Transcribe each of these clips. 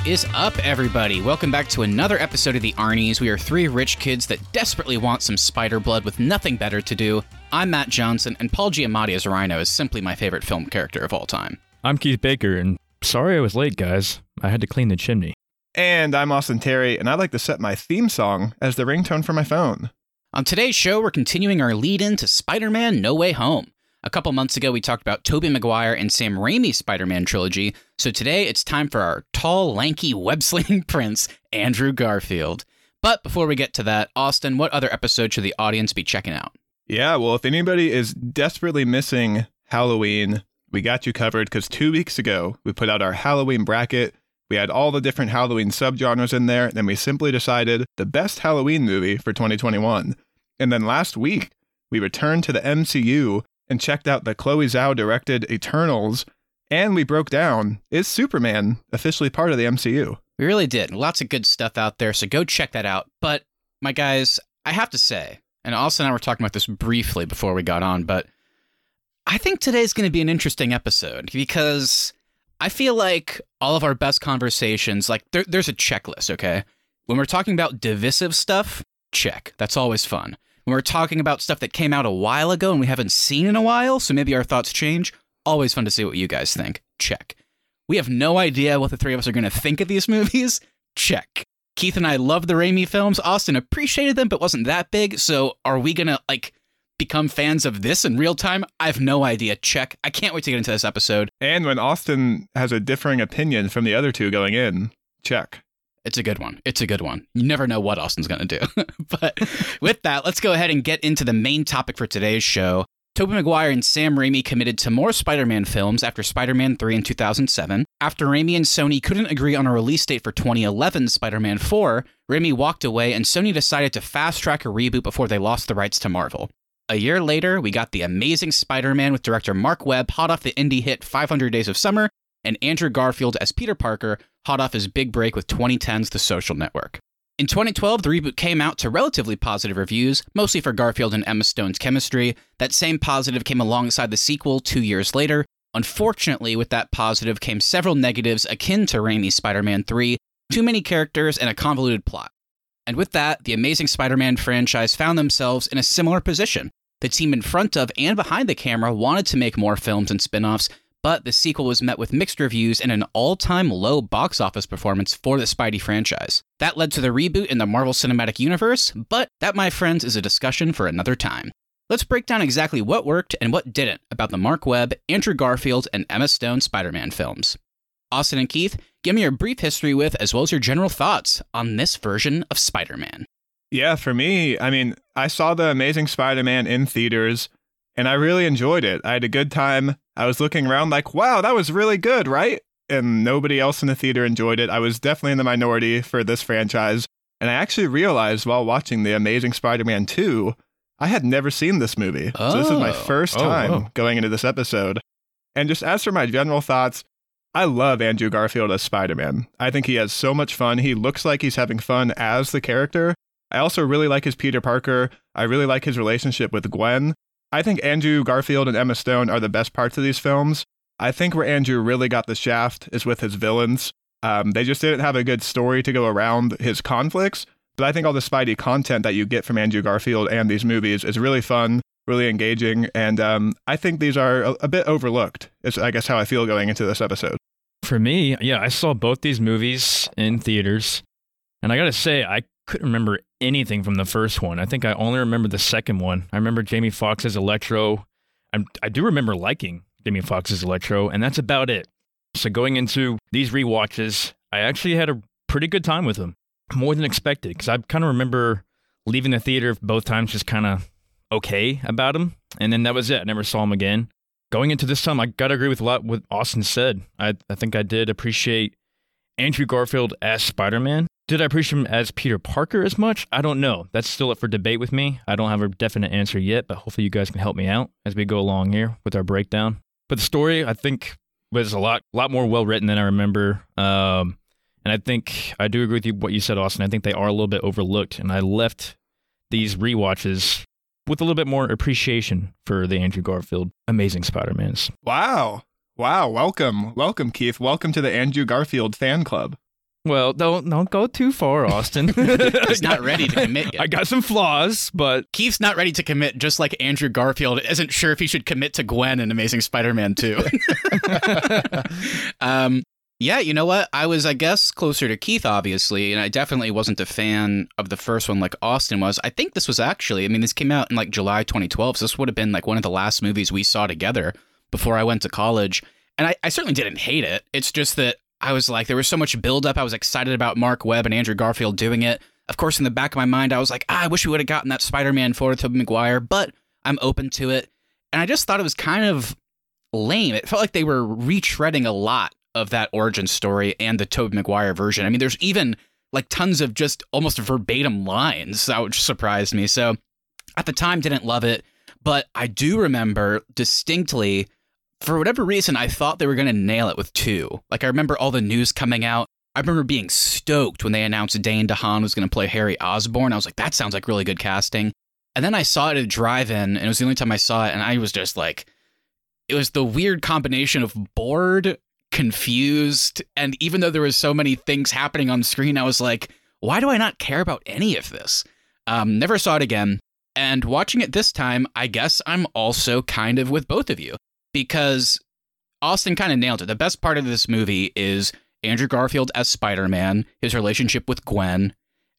What is up, everybody? Welcome back to another episode of the Arnies. We are three rich kids that desperately want some spider blood with nothing better to do. I'm Matt Johnson, and Paul Giamatti as Rhino is simply my favorite film character of all time. I'm Keith Baker, and sorry I was late, guys. I had to clean the chimney. And I'm Austin Terry, and I'd like to set my theme song as the ringtone for my phone. On today's show, we're continuing our lead in to Spider Man No Way Home. A couple months ago, we talked about Tobey Maguire and Sam Raimi's Spider Man trilogy, so today it's time for our tall, lanky, web slinging prince, Andrew Garfield. But before we get to that, Austin, what other episode should the audience be checking out? Yeah, well, if anybody is desperately missing Halloween, we got you covered because two weeks ago, we put out our Halloween bracket. We had all the different Halloween subgenres in there, and then we simply decided the best Halloween movie for 2021. And then last week, we returned to the MCU and checked out the Chloe Zhao directed Eternals, and we broke down is Superman officially part of the MCU? We really did. Lots of good stuff out there, so go check that out. But, my guys, I have to say, and Austin and I were talking about this briefly before we got on, but I think today's going to be an interesting episode because I feel like all of our best conversations, like there, there's a checklist, okay? When we're talking about divisive stuff, check. That's always fun. We're talking about stuff that came out a while ago and we haven't seen in a while, so maybe our thoughts change, always fun to see what you guys think. Check. We have no idea what the three of us are going to think of these movies. Check. Keith and I love the Raimi films. Austin appreciated them, but wasn't that big. So are we going to, like, become fans of this in real time? I have no idea. Check. I can't wait to get into this episode. And when Austin has a differing opinion from the other two going in, check. It's a good one. It's a good one. You never know what Austin's going to do. but with that, let's go ahead and get into the main topic for today's show. Tobey Maguire and Sam Raimi committed to more Spider Man films after Spider Man 3 in 2007. After Raimi and Sony couldn't agree on a release date for 2011's Spider Man 4, Raimi walked away and Sony decided to fast track a reboot before they lost the rights to Marvel. A year later, we got The Amazing Spider Man with director Marc Webb, hot off the indie hit 500 Days of Summer, and Andrew Garfield as Peter Parker, hot off his big break with 2010's The Social Network. In 2012, the reboot came out to relatively positive reviews, mostly for Garfield and Emma Stone's chemistry. That same positive came alongside the sequel two years later. Unfortunately, with that positive came several negatives akin to Raimi's Spider Man 3, too many characters, and a convoluted plot. And with that, the Amazing Spider Man franchise found themselves in a similar position. The team in front of and behind the camera wanted to make more films and spin offs, but the sequel was met with mixed reviews and an all time low box office performance for the Spidey franchise. That led to the reboot in the Marvel Cinematic Universe, but that, my friends, is a discussion for another time. Let's break down exactly what worked and what didn't about the Marc Webb, Andrew Garfield, and Emma Stone Spider Man films. Austin and Keith, give me your brief history with, as well as your general thoughts on this version of Spider Man. Yeah, for me, I mean, I saw The Amazing Spider Man in theaters and I really enjoyed it. I had a good time. I was looking around like, wow, that was really good, right? And nobody else in the theater enjoyed it. I was definitely in the minority for this franchise. And I actually realized while watching The Amazing Spider Man 2, I had never seen this movie. Oh. So this is my oh, first Oh, time wow. going into this episode. And just as for my general thoughts, I love Andrew Garfield as Spider Man. I think he has so much fun. He looks like he's having fun as the character. I also really like his Peter Parker. I really like his relationship with Gwen. I think Andrew Garfield and Emma Stone are the best parts of these films. I think where Andrew really got the shaft is with his villains. Um, they just didn't have a good story to go around his conflicts. But I think all the Spidey content that you get from Andrew Garfield and these movies is really fun, really engaging, and um, I think these are a, a bit overlooked. Is I guess how I feel going into this episode. For me, yeah, I saw both these movies in theaters, and I gotta say, I couldn't remember anything from the first one. I think I only remember the second one. I remember Jamie Foxx's Electro. I'm, I do remember liking Jamie Foxx's Electro, and that's about it. So going into these rewatches, I actually had a pretty good time with them, more than expected, because I kind of remember leaving the theater both times just kind of okay about them, and then that was it. I never saw them again. Going into this time, I gotta agree with a lot what Austin said. I I think I did appreciate Andrew Garfield as Spider Man. Did I appreciate him as Peter Parker as much? I don't know. That's still up for debate with me. I don't have a definite answer yet, but hopefully you guys can help me out as we go along here with our breakdown. But the story, I think, was a lot lot more well written than I remember. Um, and I think I do agree with you what you said, Austin. I think they are a little bit overlooked, and I left these rewatches with a little bit more appreciation for the Andrew Garfield Amazing Spider-Mans. Wow. Wow. Welcome. Welcome, Keith. Welcome to the Andrew Garfield fan club. Well, don't don't go too far, Austin. He's not ready to commit yet. I got some flaws, but Keith's not ready to commit, just like Andrew Garfield isn't sure if he should commit to Gwen in Amazing Spider-Man 2. um, yeah, you know what? I was, I guess, closer to Keith, obviously, and I definitely wasn't a fan of the first one like Austin was. I think this was actually, I mean, this came out in like July 2012, so this would have been like one of the last movies we saw together before I went to college. And I, I certainly didn't hate it. It's just that I was like, there was so much buildup. I was excited about Marc Webb and Andrew Garfield doing it. Of course, in the back of my mind, I was like, ah, I wish we would have gotten that Spider-Man for Tobey Maguire, but I'm open to it. And I just thought it was kind of lame. It felt like they were retreading a lot of that origin story and the Tobey Maguire version. I mean, there's even like tons of just almost verbatim lines, which surprised me. So at the time, didn't love it, but I do remember distinctly for whatever reason, I thought they were going to nail it with two. Like, I remember all the news coming out. I remember being stoked when they announced Dane DeHaan was going to play Harry Osborn. I was like, that sounds like really good casting. And then I saw it at a drive in, and it was the only time I saw it, and I was just like, it was the weird combination of bored, confused, and even though there was so many things happening on screen, I was like, why do I not care about any of this? Um, never saw it again. And watching it this time, I guess I'm also kind of with both of you because Austin kind of nailed it. The best part of this movie is Andrew Garfield as Spider Man, his relationship with Gwen,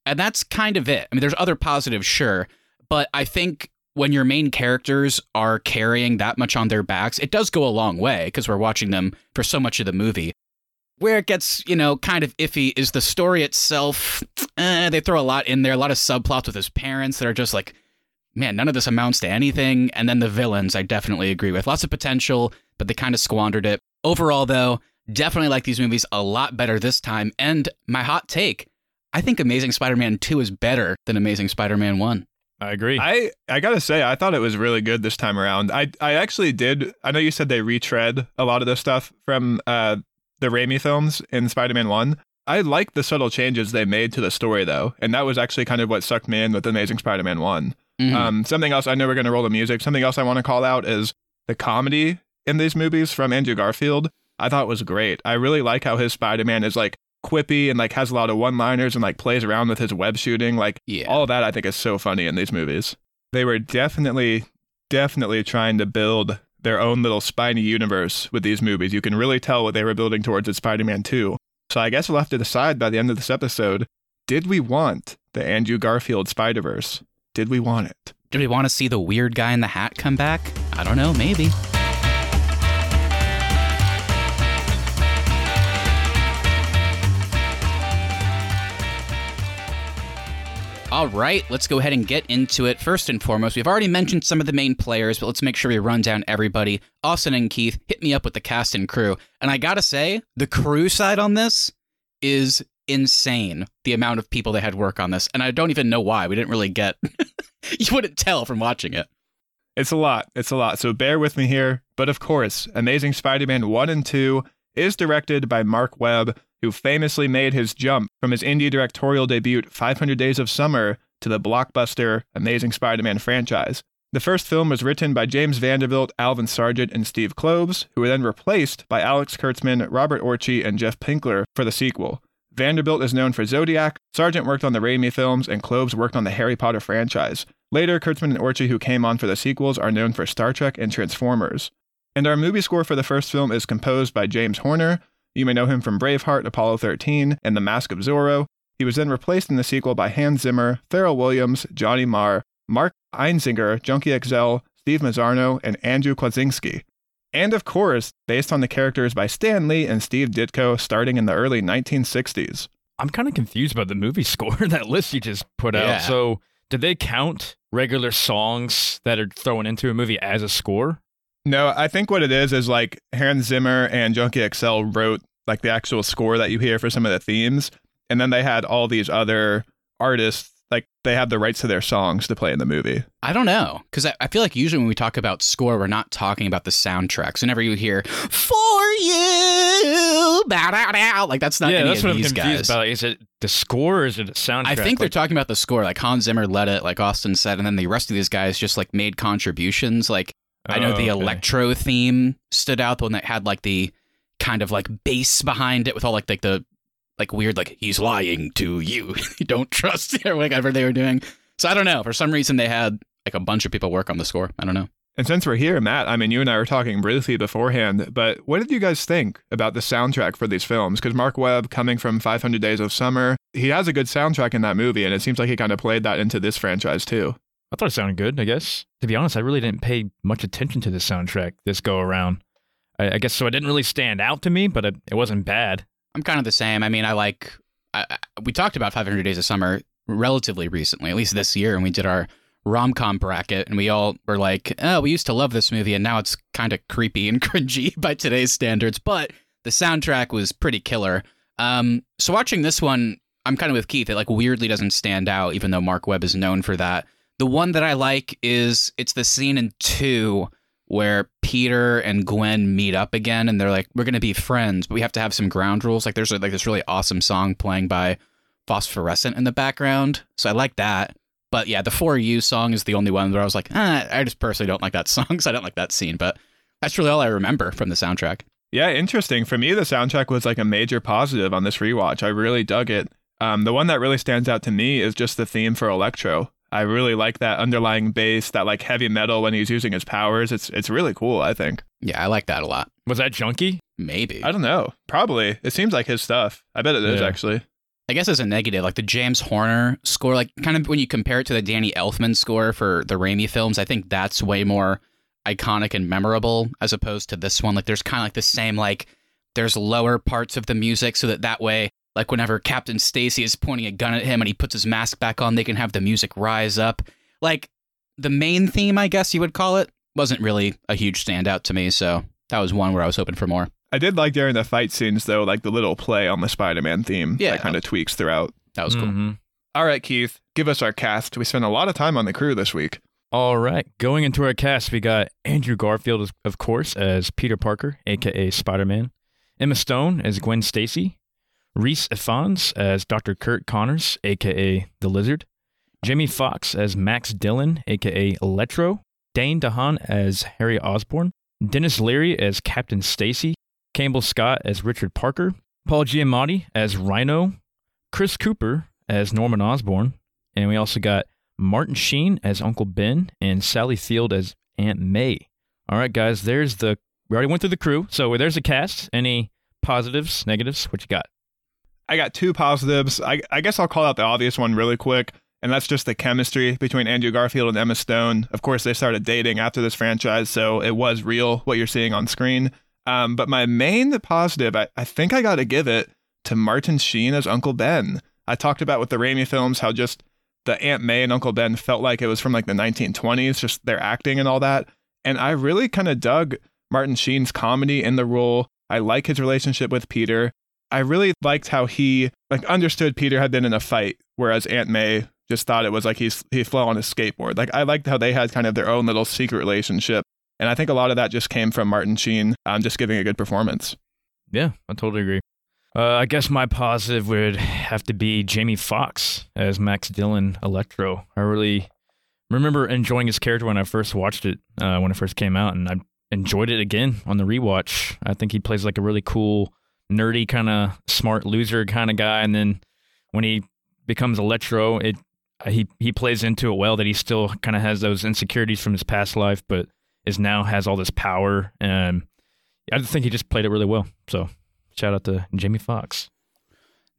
and that's kind of it. I mean, there's other positives, sure, but I think when your main characters are carrying that much on their backs, it does go a long way because we're watching them for so much of the movie. Where it gets, you know, kind of iffy is the story itself. Eh, they throw a lot in there, a lot of subplots with his parents that are just like, man, none of this amounts to anything. And then the villains, I definitely agree with. Lots of potential, but they kind of squandered it. Overall, though, definitely like these movies a lot better this time. And my hot take I think Amazing Spider Man 2 is better than Amazing Spider Man 1. I agree. I, I gotta say, I thought it was really good this time around. I I actually did. I know you said they retread a lot of the stuff from uh, the Raimi films in Spider Man 1. I like the subtle changes they made to the story, though. And that was actually kind of what sucked me in with Amazing Spider Man 1. Mhm. Um, something else, I know we're going to roll the music. Something else I want to call out is the comedy in these movies from Andrew Garfield. I thought was great. I really like how his Spider Man is like quippy and like has a lot of one liners and like plays around with his web shooting. Like yeah. all that, I think is so funny in these movies. They were definitely, definitely trying to build their own little spiny universe with these movies. You can really tell what they were building towards in Spider Man 2. So I guess we'll have to decide by the end of this episode did we want the Andrew Garfield Spider Verse? Did we want it? Do we want to see the weird guy in the hat come back? I don't know, maybe. All right, let's go ahead and get into it. First and foremost, we've already mentioned some of the main players, but let's make sure we run down everybody. Austin and Keith, hit me up with the cast and crew. And I gotta say, the crew side on this is insane. The amount of people they had work on this, and I don't even know why. We didn't really get. you wouldn't tell from watching it. It's a lot. It's a lot. So bear with me here. But of course, Amazing Spider Man 1 and 2 is directed by Marc Webb, who famously made his jump from his indie directorial debut 500 Days of Summer to the blockbuster Amazing Spider Man franchise. The first film was written by James Vanderbilt, Alvin Sargent, and Steve Kloves, who were then replaced by Alex Kurtzman, Robert Orci, and Jeff Pinkner for the sequel. Vanderbilt is known for Zodiac, Sargent worked on the Raimi films, and Kloves worked on the Harry Potter franchise. Later, Kurtzman and Orci, who came on for the sequels, are known for Star Trek and Transformers. And our movie score for the first film is composed by James Horner. You may know him from Braveheart, Apollo 13, and The Mask of Zorro. He was then replaced in the sequel by Hans Zimmer, Pharrell Williams, Johnny Marr, Mark Einziger, Junkie XL, Steve Mazzaro, and Andrew Kwasinski. And of course, based on the characters by Stan Lee and Steve Ditko starting in the early 1960s. I'm kind of confused about the movie score, that list you just put Yeah. out. So, did they count regular songs that are thrown into a movie as a score? No, I think what it is is like Hans Zimmer and Junkie XL wrote like the actual score that you hear for some of the themes, and then they had all these other artists like they have the rights to their songs to play in the movie. I don't know, because I, I feel like usually when we talk about score, we're not talking about the soundtrack. So whenever you hear "For You," bow, bow, bow, like that's not yeah, any that's of what I'm these confused guys. about. Is it the score or is it a soundtrack? I think they're talking about the score. Like Hans Zimmer led it, like Austin said, and then the rest of these guys just like made contributions. Like I know Oh, the okay. electro theme stood out, the one that had like the kind of like bass behind it with all like like the like weird, like he's lying to you. you don't trust or whatever they were doing. So I don't know. For some reason, they had like a bunch of people work on the score. I don't know. And since we're here, Matt, I mean, you and I were talking briefly beforehand, but what did you guys think about the soundtrack for these films? Because Marc Webb, coming from 500 Days of Summer, he has a good soundtrack in that movie, and it seems like he kind of played that into this franchise too. I thought it sounded good, I guess. To be honest, I really didn't pay much attention to the soundtrack this go around. I, I guess so it didn't really stand out to me, but it, it wasn't bad. I'm kind of the same. I mean, I like, I, I, we talked about 500 Days of Summer relatively recently, at least this year, and we did our rom com bracket, and we all were like, oh, we used to love this movie, and now it's kind of creepy and cringy by today's standards. But the soundtrack was pretty killer. Um, so watching this one, I'm kind of with Keith. It like weirdly doesn't stand out, even though Marc Webb is known for that. The one that I like is it's the scene in two where Peter and Gwen meet up again, and they're like, "We're gonna be friends, but we have to have some ground rules." Like, there's like this really awesome song playing by Phosphorescent in the background, so I like that. But yeah, the For You song is the only one where I was like, ah, I just personally don't like that song, so I don't like that scene. But that's really all I remember from the soundtrack. Yeah, interesting. For me, the soundtrack was like a major positive on this rewatch. I really dug it. Um, the one that really stands out to me is just the theme for Electro. I really like that underlying bass, that like heavy metal when he's using his powers. It's it's really cool, I think. Yeah, I like that a lot. Was that Junkie? Maybe. I don't know. Probably. It seems like his stuff. I bet it is Yeah. actually. I guess as a negative, like the James Horner score, like kind of when you compare it to the Danny Elfman score for the Raimi films, I think that's way more iconic and memorable as opposed to this one. Like there's kind of like the same, like there's lower parts of the music so that that way, like whenever Captain Stacy is pointing a gun at him and he puts his mask back on, they can have the music rise up. Like the main theme, I guess you would call it, wasn't really a huge standout to me. So that was one where I was hoping for more. I did like during the fight scenes though, like the little play on the Spider-Man theme Yeah. that kind of tweaks throughout. That was cool. Mhm. All right, Keith, give us our cast. We spent a lot of time on the crew this week. All right. Going into our cast, we got Andrew Garfield, of course, as Peter Parker, aka Spider Man. Emma Stone as Gwen Stacy. Rhys Ifans as Dr. Curt Connors, aka The Lizard. Jimmy Foxx as Max Dillon, aka Electro. Dane DeHaan as Harry Osborn. Denis Leary as Captain Stacy. Campbell Scott as Richard Parker. Paul Giamatti as Rhino. Chris Cooper as Norman Osborn. And we also got Martin Sheen as Uncle Ben, and Sally Field as Aunt May. All right, guys, there's the. We already went through the crew, so there's the cast. Any positives, negatives? What you got? I got two positives. I, I guess I'll call out the obvious one really quick, and that's just the chemistry between Andrew Garfield and Emma Stone. Of course, they started dating after this franchise, so it was real what you're seeing on screen. Um, but my main positive, I, I think I got to give it to Martin Sheen as Uncle Ben. I talked about with the Raimi films how just the Aunt May and Uncle Ben felt like it was from like the 1920s, just their acting and all that. And I really kind of dug Martin Sheen's comedy in the role. I like his relationship with Peter. I really liked how he like understood Peter had been in a fight, whereas Aunt May just thought it was like he's he fell on his skateboard. Like I liked how they had kind of their own little secret relationship, and I think a lot of that just came from Martin Sheen um, just giving a good performance. Yeah, I totally agree. Uh, I guess my positive would have to be Jamie Foxx as Max Dillon Electro. I really remember enjoying his character when I first watched it, uh, when it first came out, and I enjoyed it again on the rewatch. I think he plays like a really cool, nerdy kind of smart loser kind of guy, and then when he becomes Electro, it he he plays into it well. That he still kind of has those insecurities from his past life, but is now has all this power, and I think he just played it really well. So shout out to Jamie Foxx.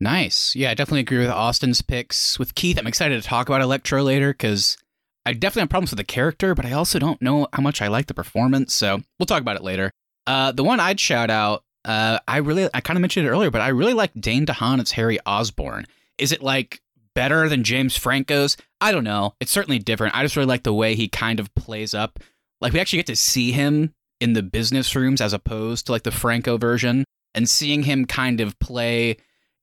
Nice. Yeah, I definitely agree with Austin's picks. With Keith, I'm excited to talk about Electro later because I definitely have problems with the character, but I also don't know how much I like the performance. So we'll talk about it later. Uh, the one I'd shout out, uh, I really, I kind of mentioned it earlier, but I really like Dane DeHaan as Harry Osborn. Is it like better than James Franco's? I don't know. It's certainly different. I just really like the way he kind of plays up. Like we actually get to see him in the business rooms as opposed to like the Franco version, and seeing him kind of play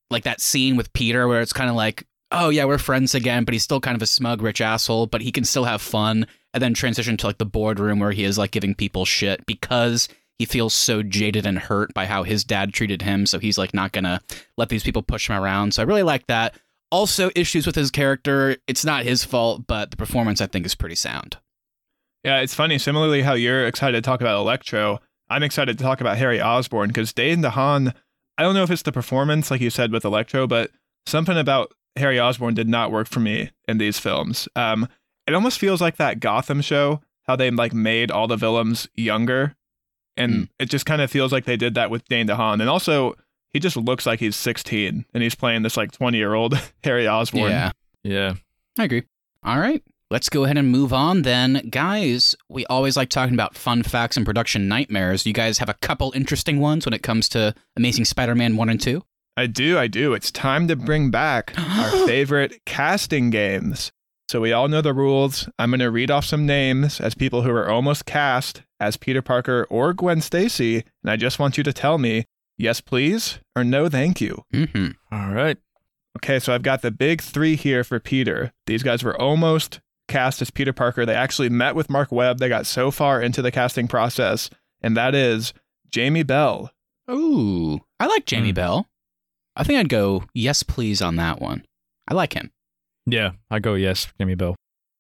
like that scene with Peter where it's kind of like, oh yeah, we're friends again, but he's still kind of a smug rich asshole, but he can still have fun. And then transition to like the boardroom where he is like giving people shit because he feels so jaded and hurt by how his dad treated him. So he's like not gonna let these people push him around. So I really like that. Also, issues with his character. It's not his fault, but the performance I think is pretty sound. Yeah, it's funny. Similarly, how you're excited to talk about Electro, I'm excited to talk about Harry Osborn because Dane DeHaan, I don't know if it's the performance, like you said with Electro, but something about Harry Osborn did not work for me in these films. Um, it almost feels like that Gotham show, how they like made all the villains younger, and Mm. it just kind of feels like they did that with Dane DeHaan, and also he just looks like he's 16 and he's playing this like 20 year old Harry Osborn. Yeah, Yeah. I agree. All right. Let's go ahead and move on then. Guys, we always like talking about fun facts and production nightmares. You guys have a couple interesting ones when it comes to Amazing Spider Man 1 and 2? I do, I do. It's time to bring back our favorite casting games. So we all know the rules. I'm going to read off some names as people who are almost cast as Peter Parker or Gwen Stacy, and I just want you to tell me yes, please, or no, thank you. Mm-hmm. All right. Okay, so I've got the big three here for Peter. These guys were almost cast as Peter Parker. They actually met with Marc Webb. They got so far into the casting process, and that is Jamie Bell, Ooh, I like Jamie Hmm. Bell. I think I'd go yes, please on that one. I like him. Yeah. I go yes, Give Jimmy Bell.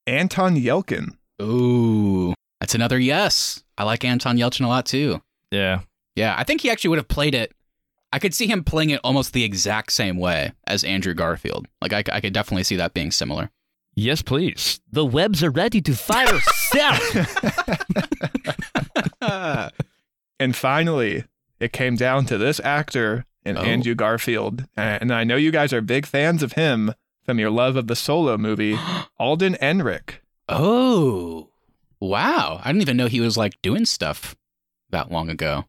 Anton Yelchin, Ooh, that's another yes. I like Anton Yelchin a lot too. Yeah. Yeah, I think he actually would have played it. I could see him playing it almost the exact same way as Andrew Garfield. Like, I, I could definitely see that being similar. Yes, please. The webs are ready to fire south. and finally, it came down to this actor and Oh. Andrew Garfield. And I know you guys are big fans of him from your love of the solo movie, Alden Ehrenreich. oh, wow. I didn't even know he was like doing stuff that long ago.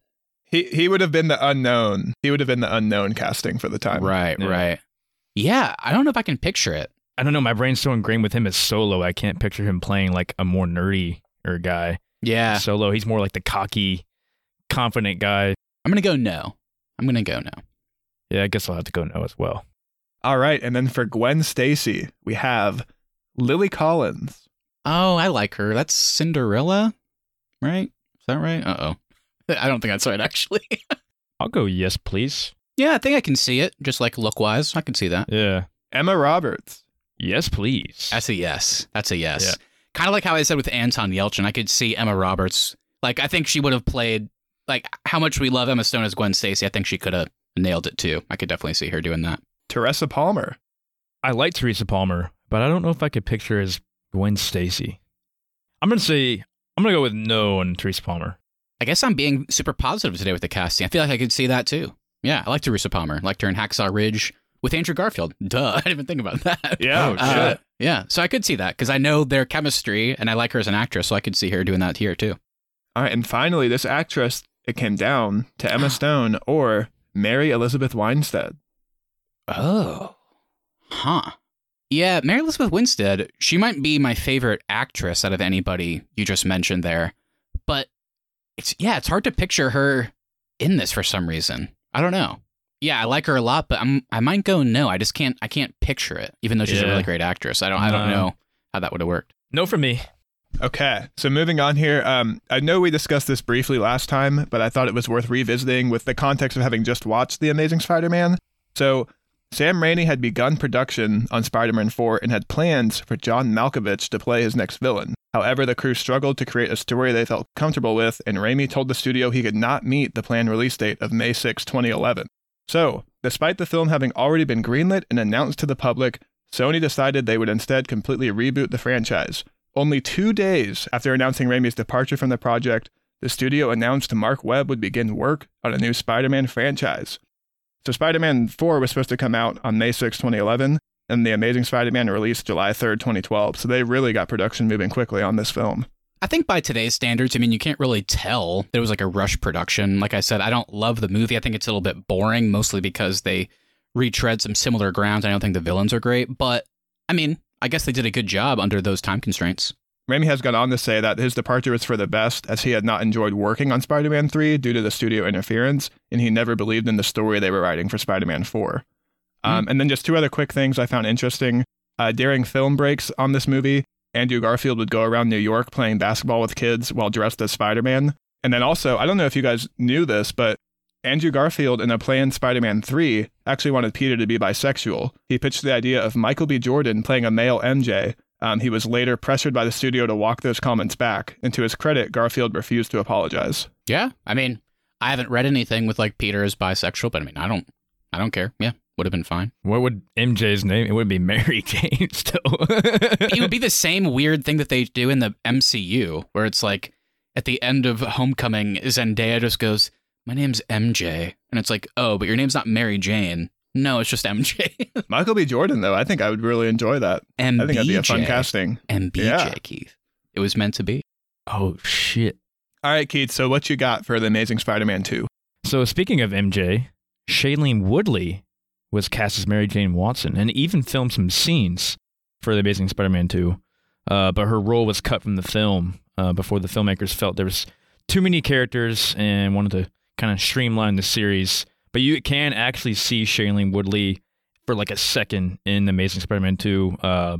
He he would have been the unknown. He would have been the unknown casting for the time. Right, Yeah. right. Yeah, I don't know if I can picture it. I don't know. My brain's so ingrained with him as solo. I can't picture him playing like a more nerdy or guy. Yeah, Solo, he's more like the cocky, confident guy. I'm going to go no. I'm going to go no. Yeah, I guess I'll have to go no as well. All right, and then for Gwen Stacy, we have Lily Collins. Oh, I like her. That's Cinderella, right? Is that right? Uh oh. I don't think that's right, actually. I'll go yes, please. yeah, I think I can see it, just like look wise. I can see that. Yeah. Emma Roberts. Yes, please. That's a yes. That's a yes. Yeah. Kind of like how I said with Anton Yelchin. I could see Emma Roberts. Like, I think she would have played, like, how much we love Emma Stone as Gwen Stacy. I think she could have nailed it too. I could definitely see her doing that. Teresa Palmer. I like Teresa Palmer, but I don't know if I could picture her as Gwen Stacy. I'm gonna say I'm gonna go with no on Teresa Palmer. I guess I'm being super positive today with the casting. I feel like I could see that too. Yeah, I like Teresa Palmer. I liked her in Hacksaw Ridge with Andrew Garfield. Duh, I didn't even think about that. Yeah, Oh, Uh, shit. yeah, so I could see that because I know their chemistry and I like her as an actress, so I could see her doing that here too. All right, and finally, this actress, it came down to Emma Stone or Mary Elizabeth Winstead. Oh, huh. Yeah, Mary Elizabeth Winstead, she might be my favorite actress out of anybody you just mentioned there. But it's, yeah, it's hard to picture her in this for some reason. I don't know. Yeah, I like her a lot, but I'm, I might go no. I just can't, I can't picture it, even though she's a really great actress. I don't, I don't No. know how that would have worked. No for me. Okay, so moving on here. Um, I know we discussed this briefly last time, but I thought it was worth revisiting with the context of having just watched The Amazing Spider Man. So, Sam Raimi had begun production on Spider Man 4 and had plans for John Malkovich to play his next villain. However, the crew struggled to create a story they felt comfortable with, and Raimi told the studio he could not meet the planned release date of May 6, 2011. So, despite the film having already been greenlit and announced to the public, Sony decided they would instead completely reboot the franchise. Only two days after announcing Raimi's departure from the project, the studio announced Marc Webb would begin work on a new Spider Man franchise. So, Spider Man 4 was supposed to come out on May 6, 2011, and The Amazing Spider Man released July 3rd, 2012. So, they really got production moving quickly on this film. I think by today's standards, I mean, you can't really tell there was like a rush production. Like I said, I don't love the movie. I think it's a little bit boring, mostly because they retread some similar grounds. I don't think the villains are great, but I mean, I guess they did a good job under those time constraints. Raimi has gone on to say that his departure was for the best, as he had not enjoyed working on Spider Man 3 due to the studio interference, and he never believed in the story they were writing for Spider Man 4. Um, and then just two other quick things I found interesting. Uh, during film breaks on this movie, Andrew Garfield would go around New York playing basketball with kids while dressed as Spider Man. And then also, I don't know if you guys knew this, but Andrew Garfield in a planned Spider Man 3 actually wanted Peter to be bisexual. He pitched the idea of Michael B. Jordan playing a male MJ. Um, he was later pressured by the studio to walk those comments back, and to his credit, Garfield refused to apologize. Yeah, I mean, I haven't read anything with like Peter as bisexual, but I mean, I don't, I don't care. Yeah, would have been fine. What would MJ's name? It would be Mary Jane still. it would be the same weird thing that they do in the MCU, where it's like at the end of Homecoming, Zendaya just goes, "My name's MJ," and it's like, "Oh, but your name's not Mary Jane." No, it's just MJ. Michael B. Jordan, though, I think I would really enjoy that. MBJ. I think that'd be a fun casting. MBJ, Yeah. Keith. It was meant to be. oh shit. All right, Keith. So what you got for the Amazing Spider-Man two? So speaking of MJ, Shailene Woodley was cast as Mary Jane Watson and even filmed some scenes for The Amazing Spider-Man 2. Uh, but her role was cut from the film uh, before the filmmakers felt there was too many characters and wanted to kind of streamline the series. But you can actually see Shailene Woodley for like a second in The Amazing Spider-Man 2. Uh,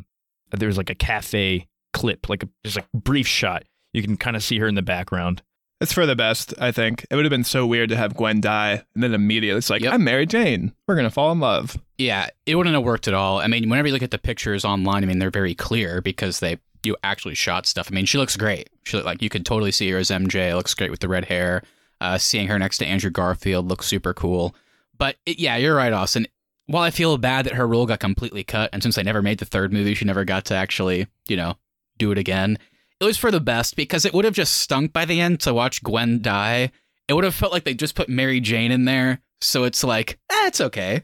there's like a cafe clip, like a, just a brief shot. You can kind of see her in the background. It's for the best, I think. It would have been so weird to have Gwen die and then immediately it's like, Yep. I'm Mary Jane. We're gonna fall in love. Yeah, it wouldn't have worked at all. I mean, whenever you look at the pictures online, I mean, they're very clear because they you actually shot stuff. I mean, she looks great. She look like you could totally see her as MJ. Looks great with the red hair. Uh, seeing her next to Andrew Garfield looks super cool. But it, yeah, you're right, Austin. While I feel bad that her role got completely cut, and since they never made the third movie, she never got to actually, you know, do it again. It was for the best because it would have just stunk by the end to watch Gwen die. It would have felt like they just put Mary Jane in there, so it's like, eh, it's okay.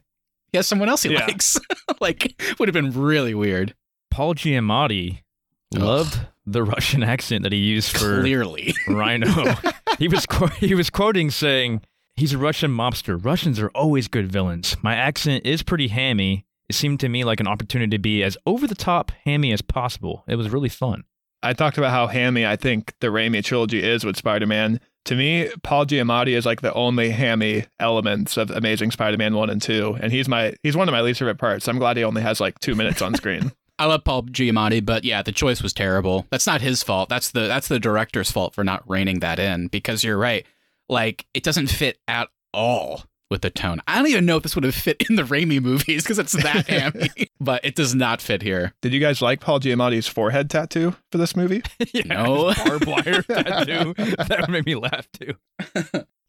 He has someone else he Yeah. likes. like, would have been really weird. Paul Giamatti Ugh. loved the Russian accent that he used for Clearly. Rhino. he was qu- he was quoting saying, "He's a Russian mobster. Russians are always good villains. My accent is pretty hammy. It seemed to me like an opportunity to be as over the top hammy as possible. It was really fun." I talked about how hammy I think the Raimi trilogy is with Spider-Man. To me, Paul Giamatti is like the only hammy elements of Amazing Spider-Man one and two, and he's my he's one of my least favorite parts. I'm glad he only has like two minutes on screen. I love Paul Giamatti, but yeah, the choice was terrible. That's not his fault. That's the that's the director's fault for not reining that in because you're right. Like it doesn't fit at all with the tone. I don't even know if this would have fit in the Raimi movies because it's that hammy, but it does not fit here. Did you guys like Paul Giamatti's forehead tattoo for this movie? yeah, No. his barbed wire tattoo. That made me laugh too.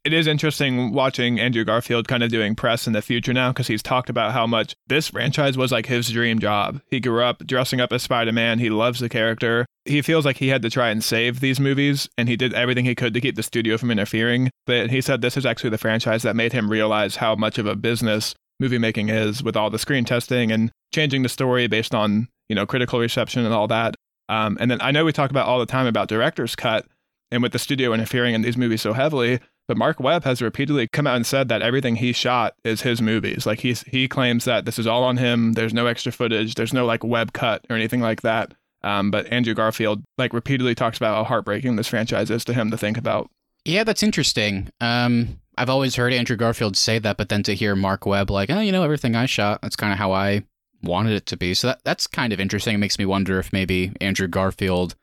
It is interesting watching Andrew Garfield kind of doing press in the future now because he's talked about how much this franchise was like his dream job. He grew up dressing up as Spider Man. He loves the character. He feels like he had to try and save these movies and he did everything he could to keep the studio from interfering. But he said this is actually the franchise that made him realize how much of a business movie making is with all the screen testing and changing the story based on, you know, critical reception and all that. Um, and then I know we talk about all the time about director's cut and with the studio interfering in these movies so heavily. But Marc Webb has repeatedly come out and said that everything he shot is his movies. Like he's he claims that this is all on him. There's no extra footage. There's no like web cut or anything like that. Um, but Andrew Garfield like repeatedly talks about how heartbreaking this franchise is to him to think about. Yeah, that's interesting. Um, I've always heard Andrew Garfield say that, but then to hear Marc Webb like, oh, you know, everything I shot, that's kind of how I wanted it to be. So that that's kind of interesting. It makes me wonder if maybe Andrew Garfield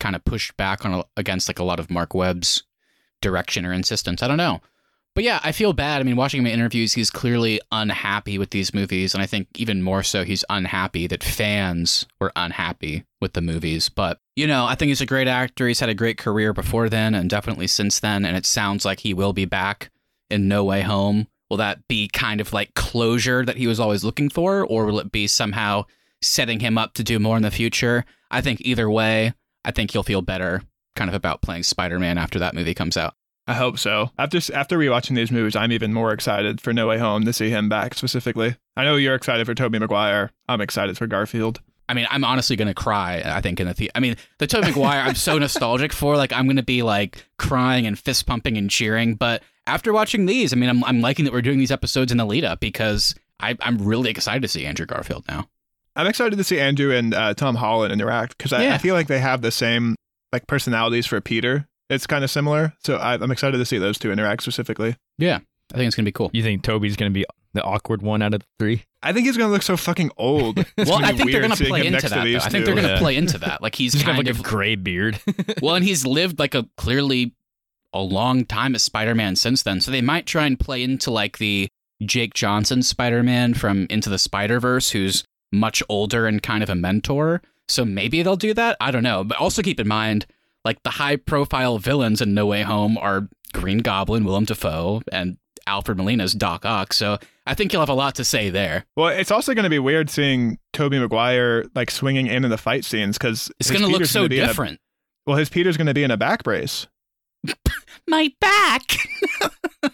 kind of pushed back on against like a lot of Marc Webb's direction or insistence. I don't know. But yeah, I feel bad. I mean, watching him in interviews, he's clearly unhappy with these movies. And I think even more so, he's unhappy that fans were unhappy with the movies. But, you know, I think he's a great actor. He's had a great career before then and definitely since then. And it sounds like he will be back in No Way Home. Will that be kind of like closure that he was always looking for? Or will it be somehow setting him up to do more in the future? I think either way, I think he'll feel better kind of about playing Spider Man after that movie comes out. I hope so. After after rewatching these movies, I'm even more excited for No Way Home to see him back specifically. I know you're excited for Tobey Maguire. I'm excited for Garfield. I mean, I'm honestly gonna cry. I think in the theater. I mean, the Tobey Maguire, I'm so nostalgic for. Like, I'm gonna be like crying and fist pumping and cheering. But after watching these, I mean, I'm I'm liking that we're doing these episodes in the lead up because I, I'm really excited to see Andrew Garfield now. I'm excited to see Andrew and uh, Tom Holland interact because I, Yeah. I feel like they have the same like personalities for Peter. It's kind of similar, so I, I'm excited to see those two interact specifically. Yeah, I think it's gonna be cool. You think Tobey's gonna be the awkward one out of the three? I think he's gonna look so fucking old. Well, I think they're gonna play into next to that. I think two. they're gonna Yeah. play into that. Like he's He's gonna kind have like of a gray beard. well, and he's lived like a clearly a long time as Spider-Man since then. So they might try and play into like the Jake Johnson Spider-Man from Into the Spider-Verse, who's much older and kind of a mentor. So maybe they'll do that. I don't know. But also keep in mind, Like the high profile villains in No Way Home are Green Goblin, Willem Dafoe, and Alfred Molina's Doc Ock. So I think you'll have a lot to say there. Well, it's also going to be weird seeing Tobey Maguire like swinging in in the fight scenes because It's going to look so different. well, his Peter's going to be in a back brace. My back.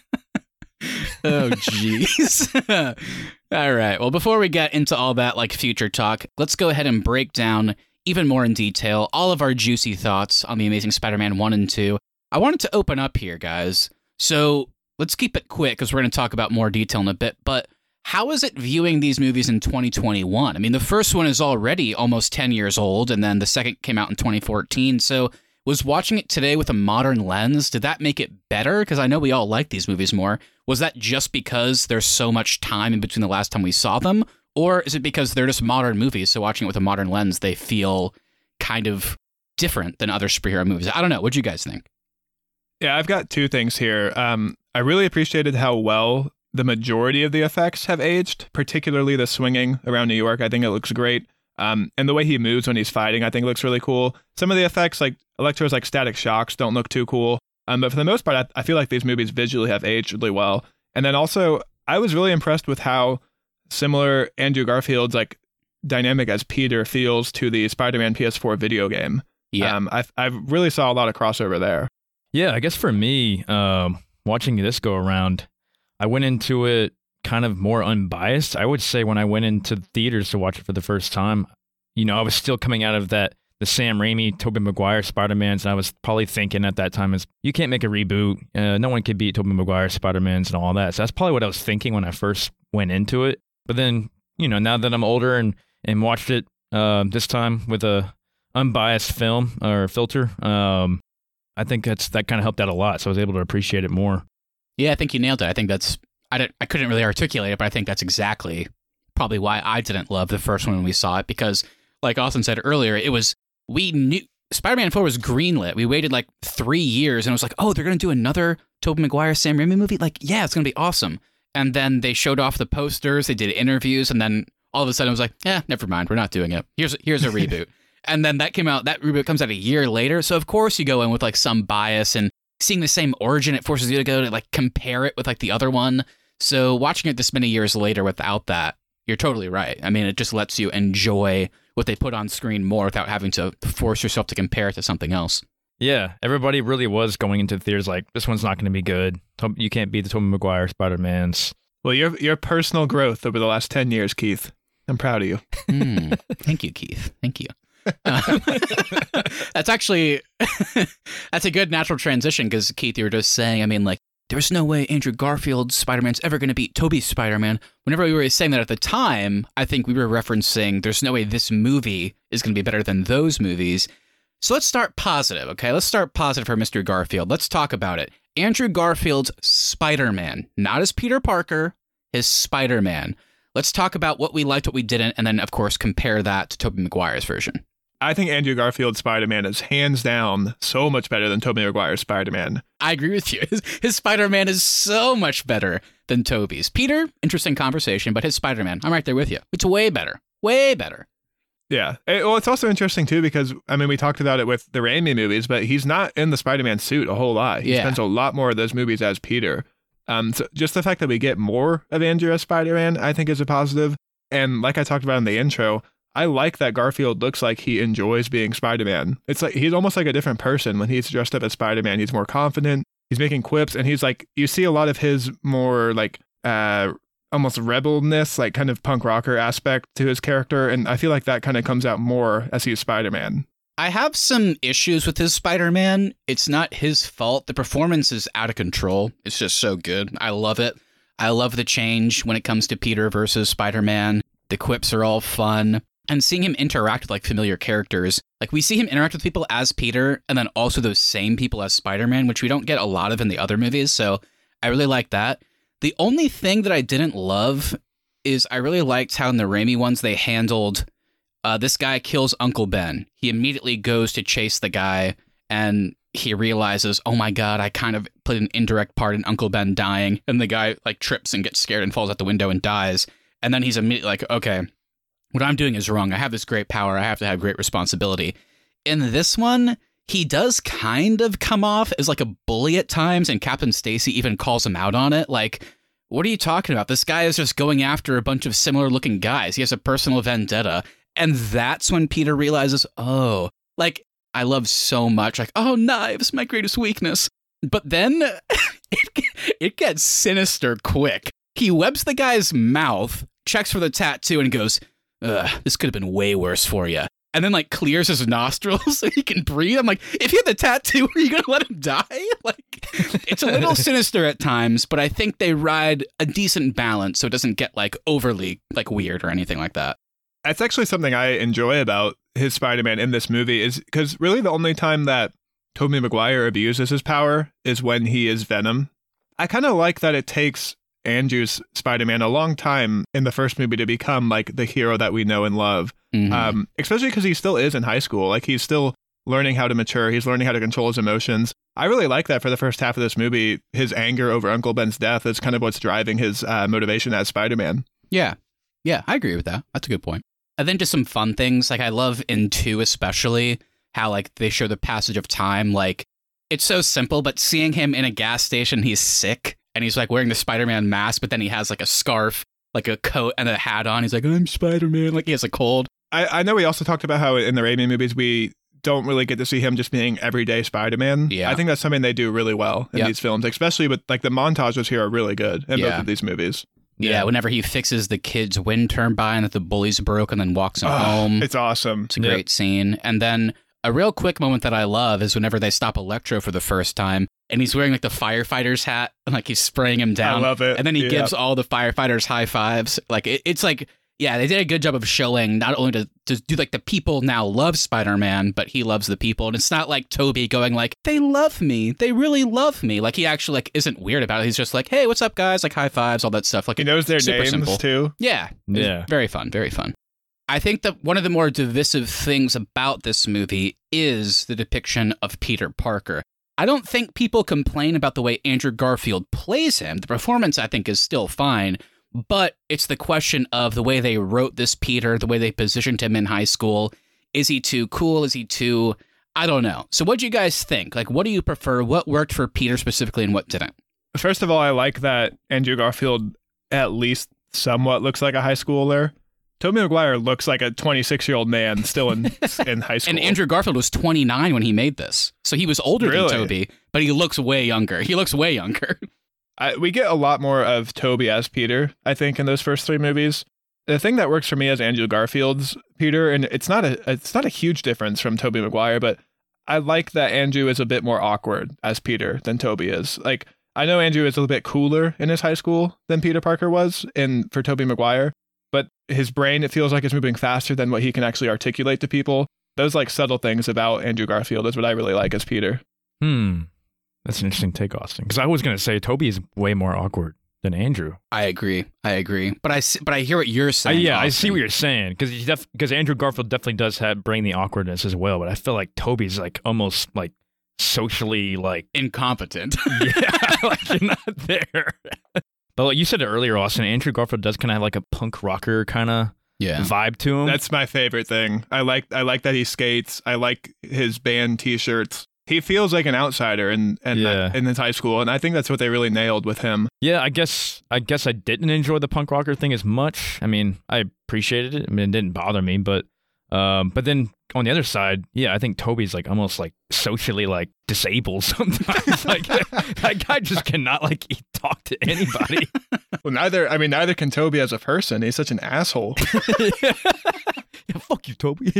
oh, jeez. all right. Well, before we get into all that like future talk, let's go ahead and break down even more in detail all of our juicy thoughts on the Amazing Spider-Man one and two. I wanted to open up here, guys. So let's keep it quick because we're going to talk about more detail in a bit. But how is it viewing these movies in 2021? I mean, the first one is already almost 10 years old, and then the second came out in 2014. So was watching it today with a modern lens, did that make it better? Because I know we all like these movies more. Was that just because there's so much time in between the last time we saw them? Or is it because they're just modern movies? So watching it with a modern lens, they feel kind of different than other superhero movies. I don't know. What do you guys think? Yeah, I've got two things here. Um, I really appreciated how well the majority of the effects have aged, particularly the swinging around New York. I think it looks great. Um, and the way he moves when he's fighting, I think looks really cool. Some of the effects, like Electro's like static shocks, don't look too cool. Um, but for the most part, I, I feel like these movies visually have aged really well. And then also, I was really impressed with how similar Andrew Garfield's like dynamic as Peter feels to the Spider-Man PS4 video game. Yeah. Um, I I really saw a lot of crossover there. Yeah, I guess for me, um, watching this go around, I went into it kind of more unbiased. I would say when I went into theaters to watch it for the first time, you know, I was still coming out of that the Sam Raimi, Tobey Maguire Spider-Mans, and I was probably thinking at that time is you can't make a reboot. Uh, no one could beat Tobey Maguire Spider-Mans and all that. So that's probably what I was thinking when I first went into it. But then, you know, now that I'm older and and watched it uh, this time with a unbiased film or filter, um, I think that's that kind of helped out a lot. So I was able to appreciate it more. Yeah, I think you nailed it. I think that's I I couldn't really articulate it, but I think that's exactly probably why I didn't love the first one when we saw it because like Austin said earlier, it was we knew Spider-Man 4 was greenlit. We waited like 3 years and it was like, "Oh, they're going to do another Tobey Maguire Sam Raimi movie?" Like, yeah, it's going to be awesome. And then they showed off the posters, they did interviews, and then all of a sudden it was like, "Yeah, never mind, we're not doing it. Here's here's a reboot." and then that came out that reboot comes out a year later. So of course you go in with like some bias and seeing the same origin it forces you to go to like compare it with like the other one. So watching it this many years later without that, you're totally right. I mean, it just lets you enjoy what they put on screen more without having to force yourself to compare it to something else. Yeah, everybody really was going into the theaters like this one's not going to be good. You can't beat the Tobey Maguire Spider-Mans. Well, your your personal growth over the last ten years, Keith. I'm proud of you. Hmm. Thank you, Keith. Thank you. Um, that's actually that's a good natural transition because Keith, you were just saying. I mean, like, there's no way Andrew Garfield's Spider-Man's ever going to beat Tobey's Spider-Man. Whenever we were saying that at the time, I think we were referencing there's no way this movie is going to be better than those movies. So let's start positive, okay? Let's start positive for Mr. Garfield. Let's talk about it. Andrew Garfield's Spider-Man, not as Peter Parker, his Spider-Man. Let's talk about what we liked, what we didn't, and then of course compare that to Tobey Maguire's version. I think Andrew Garfield's Spider-Man is hands down so much better than Tobey Maguire's Spider-Man. I agree with you. His, his Spider-Man is so much better than Tobey's. Peter, interesting conversation, but his Spider-Man, I'm right there with you. It's way better. Way better. Yeah. Eh, well, it's also interesting too because I mean we talked about it with the Raimi movies, but he's not in the Spider-Man suit a whole lot. He Yeah. spends a lot more of those movies as Peter. Um, so just the fact that we get more of Andrew as Spider-Man, I think, is a positive. And like I talked about in the intro, I like that Garfield looks like he enjoys being Spider-Man. It's like he's almost like a different person when he's dressed up as Spider-Man. He's more confident. He's making quips, and he's like you see a lot of his more like uh almost rebelness, like kind of punk rocker aspect to his character, and I feel like that kind of comes out more as he's Spider-Man. I have some issues with his Spider Man. It's not his fault. The performance is out of control. It's just so good. I love it. I love the change when it comes to Peter versus Spider Man. The quips are all fun. And seeing him interact with like familiar characters, like we see him interact with people as Peter and then also those same people as Spider Man, which we don't get a lot of in the other movies. So I really like that. The only thing that I didn't love is I really liked how in the Raimi ones they handled uh, this guy kills Uncle Ben. He immediately goes to chase the guy and he realizes, oh my god, I kind of played an indirect part in Uncle Ben dying. And the guy like trips and gets scared and falls out the window and dies. And then he's immediately like, okay, what I'm doing is wrong. I have this great power. I have to have great responsibility. In this one, he does kind of come off as like a bully at times, and Captain Stacy even calls him out on it. Like, what are you talking about? This guy is just going after a bunch of similar looking guys. He has a personal vendetta. And that's when Peter realizes, oh, like, I love so much, like, oh, knives, my greatest weakness. But then it, it gets sinister quick. He webs the guy's mouth, checks for the tattoo, and goes, Ugh, this could have been way worse for you. And then like clears his nostrils so he can breathe. I'm like, if he had the tattoo, are you gonna let him die? Like, it's a little sinister at times, but I think they ride a decent balance so it doesn't get like overly like weird or anything like that. That's actually something I enjoy about his Spider-Man in this movie is because really the only time that Tobey Maguire abuses his power is when he is Venom. I kind of like that it takes Andrew's Spider-Man a long time in the first movie to become like the hero that we know and love. Mhm. Um, especially because he still is in high school. Like he's still learning how to mature. He's learning how to control his emotions. I really like that for the first half of this movie. His anger over Uncle Ben's death is kind of what's driving his uh, motivation as Spider-Man. Yeah. Yeah, I agree with that. That's a good point. And then just some fun things. Like I love in two especially how like they show the passage of time. Like it's so simple, but seeing him in a gas station, he's sick and he's like wearing the Spider-Man mask, but then he has like a scarf, like a coat and a hat on. He's like, I'm Spider-Man. Like he has a cold. I, I know we also talked about how in the Raimi movies we don't really get to see him just being everyday Spider-Man. Yeah. I think that's something they do really well in Yep. these films, especially with like the montages here are really good in both Yeah. of these movies. Yeah. whenever he fixes the kid's wind turbine that the bullies broke and then walks him Ah, home. It's awesome. It's a Yep. great scene. And then a real quick moment that I love is whenever they stop Electro for the first time and he's wearing like the firefighter's hat and like he's spraying him down. I love it. And then he Yeah. gives all the firefighters high fives. Like it, it's like, yeah, they did a good job of showing not only to, to do like the people now love Spider Man, but he loves the people. And it's not like Tobey going like, they love me. They really love me. Like he actually like isn't weird about it. He's just like, hey, what's up, guys? Like high fives, all that stuff. Like He knows their super names simple. too. yeah. It's Yeah. Very fun. Very fun. I think that one of the more divisive things about this movie is the depiction of Peter Parker. I don't think people complain about the way Andrew Garfield plays him. The performance, I think, is still fine, but it's the question of the way they wrote this Peter, the way they positioned him in high school. Is he too cool? Is he too. I don't know. So, what do you guys think? Like, what do you prefer? What worked for Peter specifically and what didn't? First of all, I like that Andrew Garfield at least somewhat looks like a high schooler. Tobey Maguire looks like a 26 year old man still in in high school. And Andrew Garfield was 29 when he made this. So he was older Really? than Tobey, but he looks way younger. He looks way younger. I, we get a lot more of Tobey as Peter, I think, in those first three movies. The thing that works for me as Andrew Garfield's Peter, and it's not a it's not a huge difference from Tobey Maguire, but I like that Andrew is a bit more awkward as Peter than Tobey is. Like I know Andrew is a little bit cooler in his high school than Peter Parker was in for Tobey Maguire, but his brain it feels like it's moving faster than what he can actually articulate to people. Those like subtle things about Andrew Garfield is what I really like as Peter. Hmm. That's an interesting take, Austin. Because I was going to say Tobey is way more awkward than Andrew. I agree. I agree. But I s- but I hear what you're Uh, saying. yeah, I see what you're saying. Because def- because Andrew Garfield definitely does have bring the awkwardness as well. But I feel like Tobey's like almost like socially like incompetent. yeah, like you're not there. But like you said it earlier, Austin. Andrew Garfield does kind of have like a punk rocker kind of yeah. vibe to him. That's my favorite thing. I like I like that he skates. I like his band T-shirts. He feels like an outsider in in, Yeah. in his high school, and I think that's what they really nailed with him. Yeah, I guess I guess I didn't enjoy the punk rocker thing as much. I mean, I appreciated it. I mean, it didn't bother me, but um, but then on the other side, yeah, I think Tobey's like almost like socially like disabled sometimes. like that guy just cannot like talk to anybody. Well, neither I mean neither can Tobey as a person. He's such an asshole. yeah, fuck you, Tobey.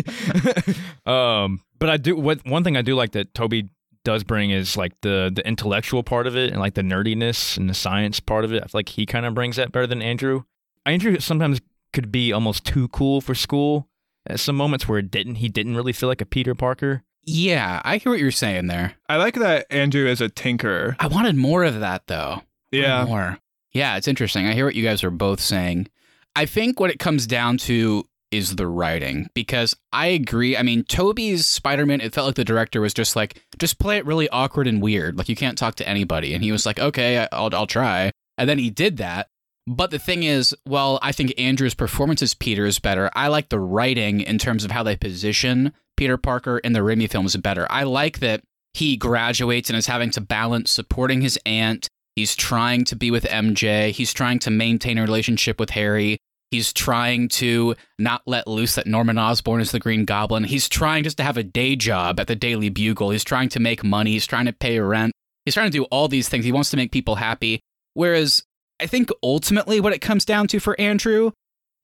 um, but I do what one thing I do like that Tobey does bring is like the the intellectual part of it and like the nerdiness and the science part of it. I feel like he kind of brings that better than Andrew. Andrew sometimes could be almost too cool for school. At some moments where it didn't, he didn't really feel like a Peter Parker. Yeah, I hear what you're saying there. I like that Andrew is a tinkerer. I wanted more of that though. Yeah. More. Yeah, it's interesting. I hear what you guys are both saying. I think what it comes down to is the writing because I agree. I mean, Tobey's Spider Man, it felt like the director was just like, just play it really awkward and weird. Like, you can't talk to anybody. And he was like, okay, I'll, I'll try. And then he did that. But the thing is, well, I think Andrew's performance as Peter is better. I like the writing in terms of how they position Peter Parker in the Raimi films better. I like that he graduates and is having to balance supporting his aunt. He's trying to be with MJ. He's trying to maintain a relationship with Harry. He's trying to not let loose that Norman Osborn is the Green Goblin. He's trying just to have a day job at the Daily Bugle. He's trying to make money. He's trying to pay rent. He's trying to do all these things. He wants to make people happy. Whereas I think ultimately what it comes down to for Andrew,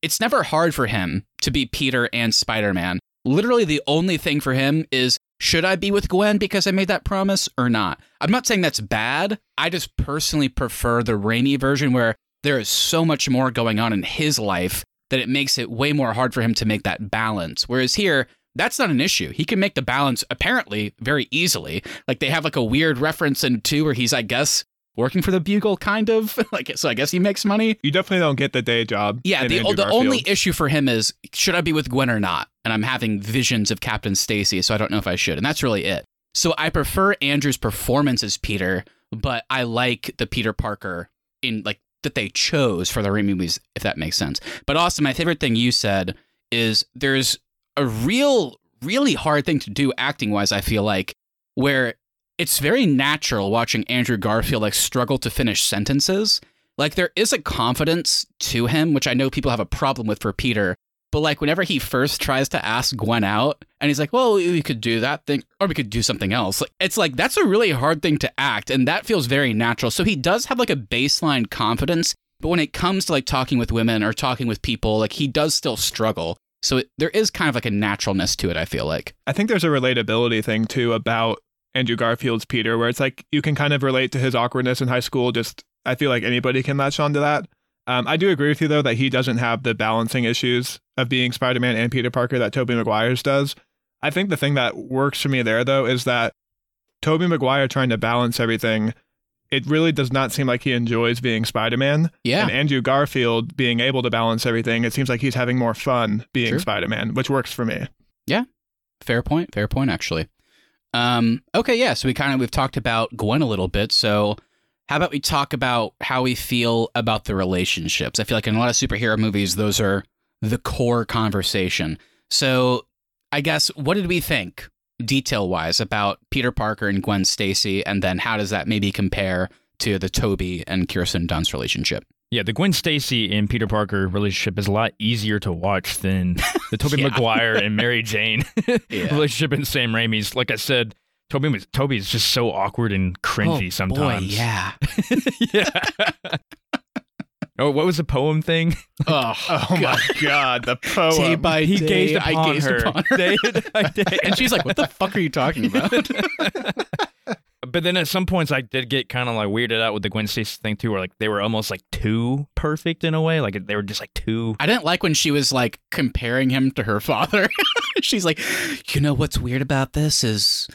it's never hard for him to be Peter and Spider Man. Literally, the only thing for him is should I be with Gwen because I made that promise or not? I'm not saying that's bad. I just personally prefer the Raimi version where there is so much more going on in his life that it makes it way more hard for him to make that balance. Whereas here, that's not an issue. He can make the balance apparently very easily. Like they have like a weird reference in two where he's, I guess, working for the Bugle, kind of. like so, I guess he makes money. You definitely don't get the day job. Yeah, the the only issue for him is should I be with Gwen or not? And I'm having visions of Captain Stacy, so I don't know if I should. And that's really it. So I prefer Andrew's performance as Peter, but I like the Peter Parker in like that they chose for the Raimi movies, if that makes sense. But also, my favorite thing you said is there's a real, really hard thing to do acting wise. I feel like where it's very natural watching Andrew Garfield like struggle to finish sentences. Like there is a confidence to him, which I know people have a problem with for Peter. But like whenever he first tries to ask Gwen out, and he's like, "Well, we could do that thing, or we could do something else." Like, It's like that's a really hard thing to act, and that feels very natural. So he does have like a baseline confidence, but when it comes to like talking with women or talking with people, like he does still struggle. So it, there is kind of like a naturalness to it. I feel like. I think there's a relatability thing too about Andrew Garfield's Peter, where it's like you can kind of relate to his awkwardness in high school. Just I feel like anybody can latch on to that. Um, I do agree with you though that he doesn't have the balancing issues of being Spider-Man and Peter Parker that Tobey Maguire's does. I think the thing that works for me there though is that Tobey Maguire trying to balance everything. It really does not seem like he enjoys being Spider-Man. Yeah. And Andrew Garfield being able to balance everything, it seems like he's having more fun being True. Spider-Man, which works for me. Yeah. Fair point. Fair point, actually. Um, okay, yeah. So we kind of we've talked about Gwen a little bit. So how about we talk about how we feel about the relationships? I feel like in a lot of superhero movies, those are the core conversation. So I guess what did we think, detail wise, about Peter Parker and Gwen Stacy, and then how does that maybe compare to the Tobey and Kirsten Dunst relationship? Yeah, the Gwen Stacy and Peter Parker relationship is a lot easier to watch than the Tobey Yeah. Maguire and Mary Jane Yeah. relationship in Sam Raimi's. Like I said, Tobey was Tobey is just so awkward and cringy Oh, sometimes. Boy, yeah. yeah. oh, what was the poem thing? Oh, Oh my god, the poem. day by he day, gazed I gazed her. upon her. Day by day. and she's like, "What the fuck are you talking about?" But then at some points, I did get kind of like weirded out with the Gwen Stacy thing too, where like they were almost like too perfect in a way. Like they were just like too. I didn't like when she was like comparing him to her father. She's like, you know what's weird about this is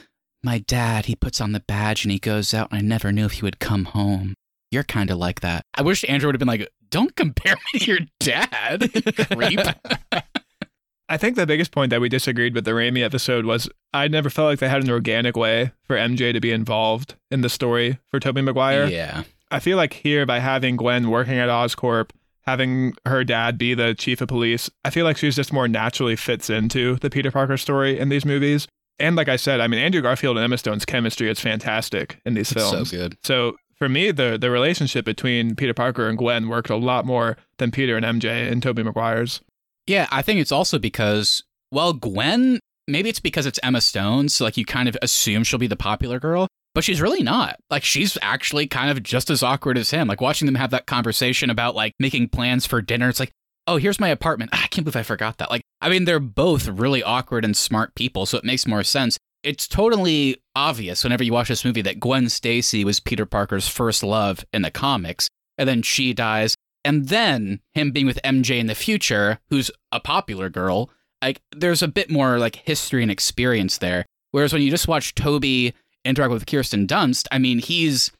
my dad, he puts on the badge and he goes out, and I never knew if he would come home. You're kind of like that. I wish Andrew would have been like, don't compare me to your dad, creep. I think the biggest point that we disagreed with the Raimi episode was I never felt like they had an organic way for MJ to be involved in the story for Tobey Maguire. yeah. I feel like here by having Gwen working at Oscorp, having her dad be the chief of police, I feel like she's just more naturally fits into the Peter Parker story in these movies. And like I said, I mean Andrew Garfield and Emma Stone's chemistry is fantastic in these It's so films. good. So for me, the the relationship between Peter Parker and Gwen worked a lot more than Peter and MJ and Tobey Maguire's. Yeah, I think it's also because, well, Gwen, maybe it's because it's Emma Stone, so like you kind of assume she'll be the popular girl, but she's really not. Like she's actually kind of just as awkward as him. Like watching them have that conversation about like making plans for dinner, it's like, oh, here's my apartment. Ah, I can't believe I forgot that. Like, I mean, they're both really awkward and smart people, so it makes more sense. It's totally obvious whenever you watch this movie that Gwen Stacy was Peter Parker's first love in the comics, and then she dies, and then him being with MJ in the future, who's a popular girl, like there's a bit more like history and experience there. Whereas when you just watch Tobey interact with Kirsten Dunst, I mean, he's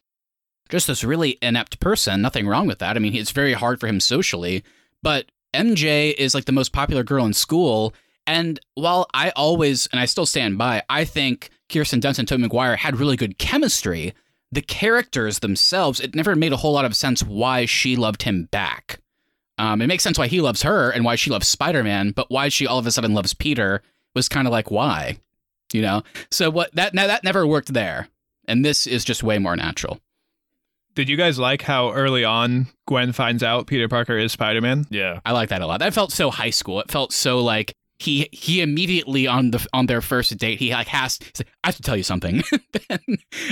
just this really inept person. Nothing wrong with that. I mean, it's very hard for him socially, but MJ is like the most popular girl in school. And while I always, and I still stand by, I think Kirsten Dunst and Tobey Maguire had really good chemistry. The characters themselves, it never made a whole lot of sense why she loved him back. Um, it makes sense why he loves her and why she loves Spider Man, but why she all of a sudden loves Peter was kind of like why, you know. So what that now that never worked there, and this is just way more natural. Did you guys like how early on Gwen finds out Peter Parker is Spider Man? Yeah. I like that a lot. That felt so high school. It felt so like he he immediately on the on their first date he like has he's like, I have to tell you something,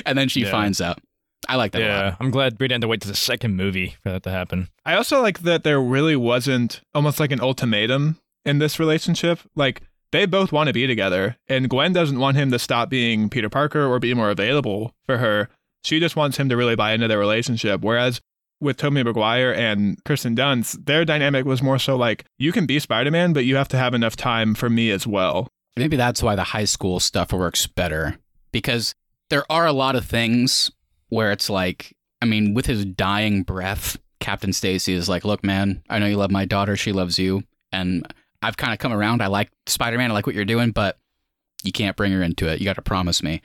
and then she Yeah. finds out. I like that a lot. Yeah. I'm glad we didn't have to wait to the second movie for that to happen. I also like that there really wasn't almost like an ultimatum in this relationship. Like they both want to be together, and Gwen doesn't want him to stop being Peter Parker or be more available for her. She just wants him to really buy into their relationship. Whereas with Tobey Maguire and Kirsten Dunst, their dynamic was more so like you can be Spider Man, but you have to have enough time for me as well. Maybe that's why the high school stuff works better because there are a lot of things where it's like, I mean, with his dying breath, Captain Stacy is like, "Look, man, I know you love my daughter. She loves you, and I've kind of come around. I like Spider-Man. I like what you're doing, but you can't bring her into it. You got to promise me."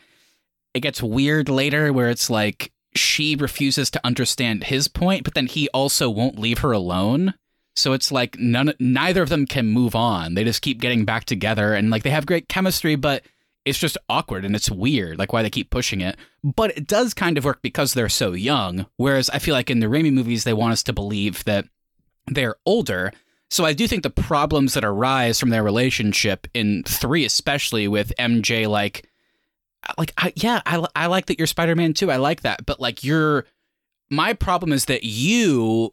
It gets weird later where it's like she refuses to understand his point, but then he also won't leave her alone. So it's like none, neither of them can move on. They just keep getting back together, and like they have great chemistry, but it's just awkward and it's weird, like why they keep pushing it. But it does kind of work because they're so young. Whereas I feel like in the Raimi movies, they want us to believe that they're older. So I do think the problems that arise from their relationship in three, especially with MJ, like, like I, yeah, I, I like that you're Spider-Man too. I like that, but like you're, my problem is that you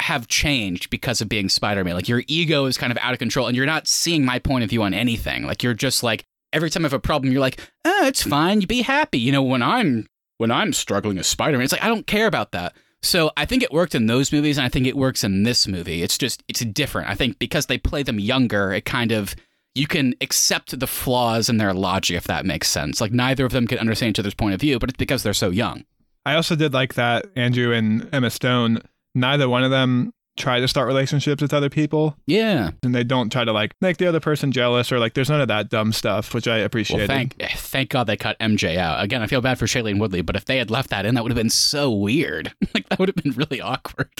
have changed because of being Spider-Man. Like your ego is kind of out of control, and you're not seeing my point of view on anything. Like you're just like every time I have a problem, you're like, oh, it's fine. You be happy. You know, when I'm when I'm struggling as Spider-Man, it's like I don't care about that. So I think it worked in those movies, and I think it works in this movie. It's just it's different. I think because they play them younger, it kind of you can accept the flaws in their logic if that makes sense. Like neither of them can understand each other's point of view, but it's because they're so young. I also did like that Andrew and Emma Stone, neither one of them try to start relationships with other people Yeah. and they don't try to like make the other person jealous or like there's none of that dumb stuff, which I Well, thank eh, thank God they cut MJ out. Again, I feel bad for Shailene Woodley, but if they had left that in, that would have been so weird. like that would have been really awkward.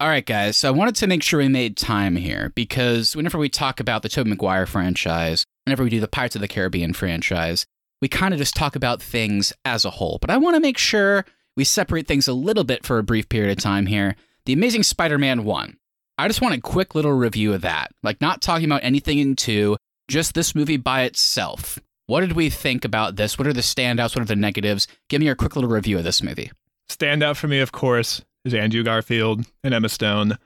All right, guys. So I wanted to make sure we made time here because whenever we talk about the Tobey Maguire franchise, whenever we do the Pirates of the Caribbean franchise, we kind of just talk about things as a whole. But I want to make sure we separate things a little bit for a brief period of time here. The Amazing Spider-Man 1. I just want a quick little review of that. Like not talking about anything in 2, just this movie by itself. What did we think about this? What are the standouts? What are the negatives? Give me your quick little review of this movie. Standout for me, of course, is Andrew Garfield and Emma Stone.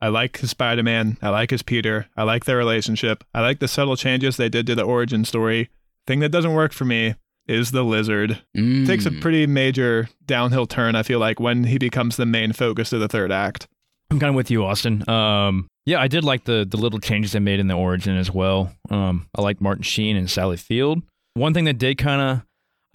I like his Spider Man. I like his Peter. I like their relationship. I like the subtle changes they did to the origin story. Thing that doesn't work for me is the lizard. Mm. Takes a pretty major downhill turn, I feel like, when he becomes the main focus of the third act. I'm kind of with you, Austin. Um, yeah, I did like the the little changes they made in the origin as well. Um, I like Martin Sheen and Sally Field. One thing that did kind of,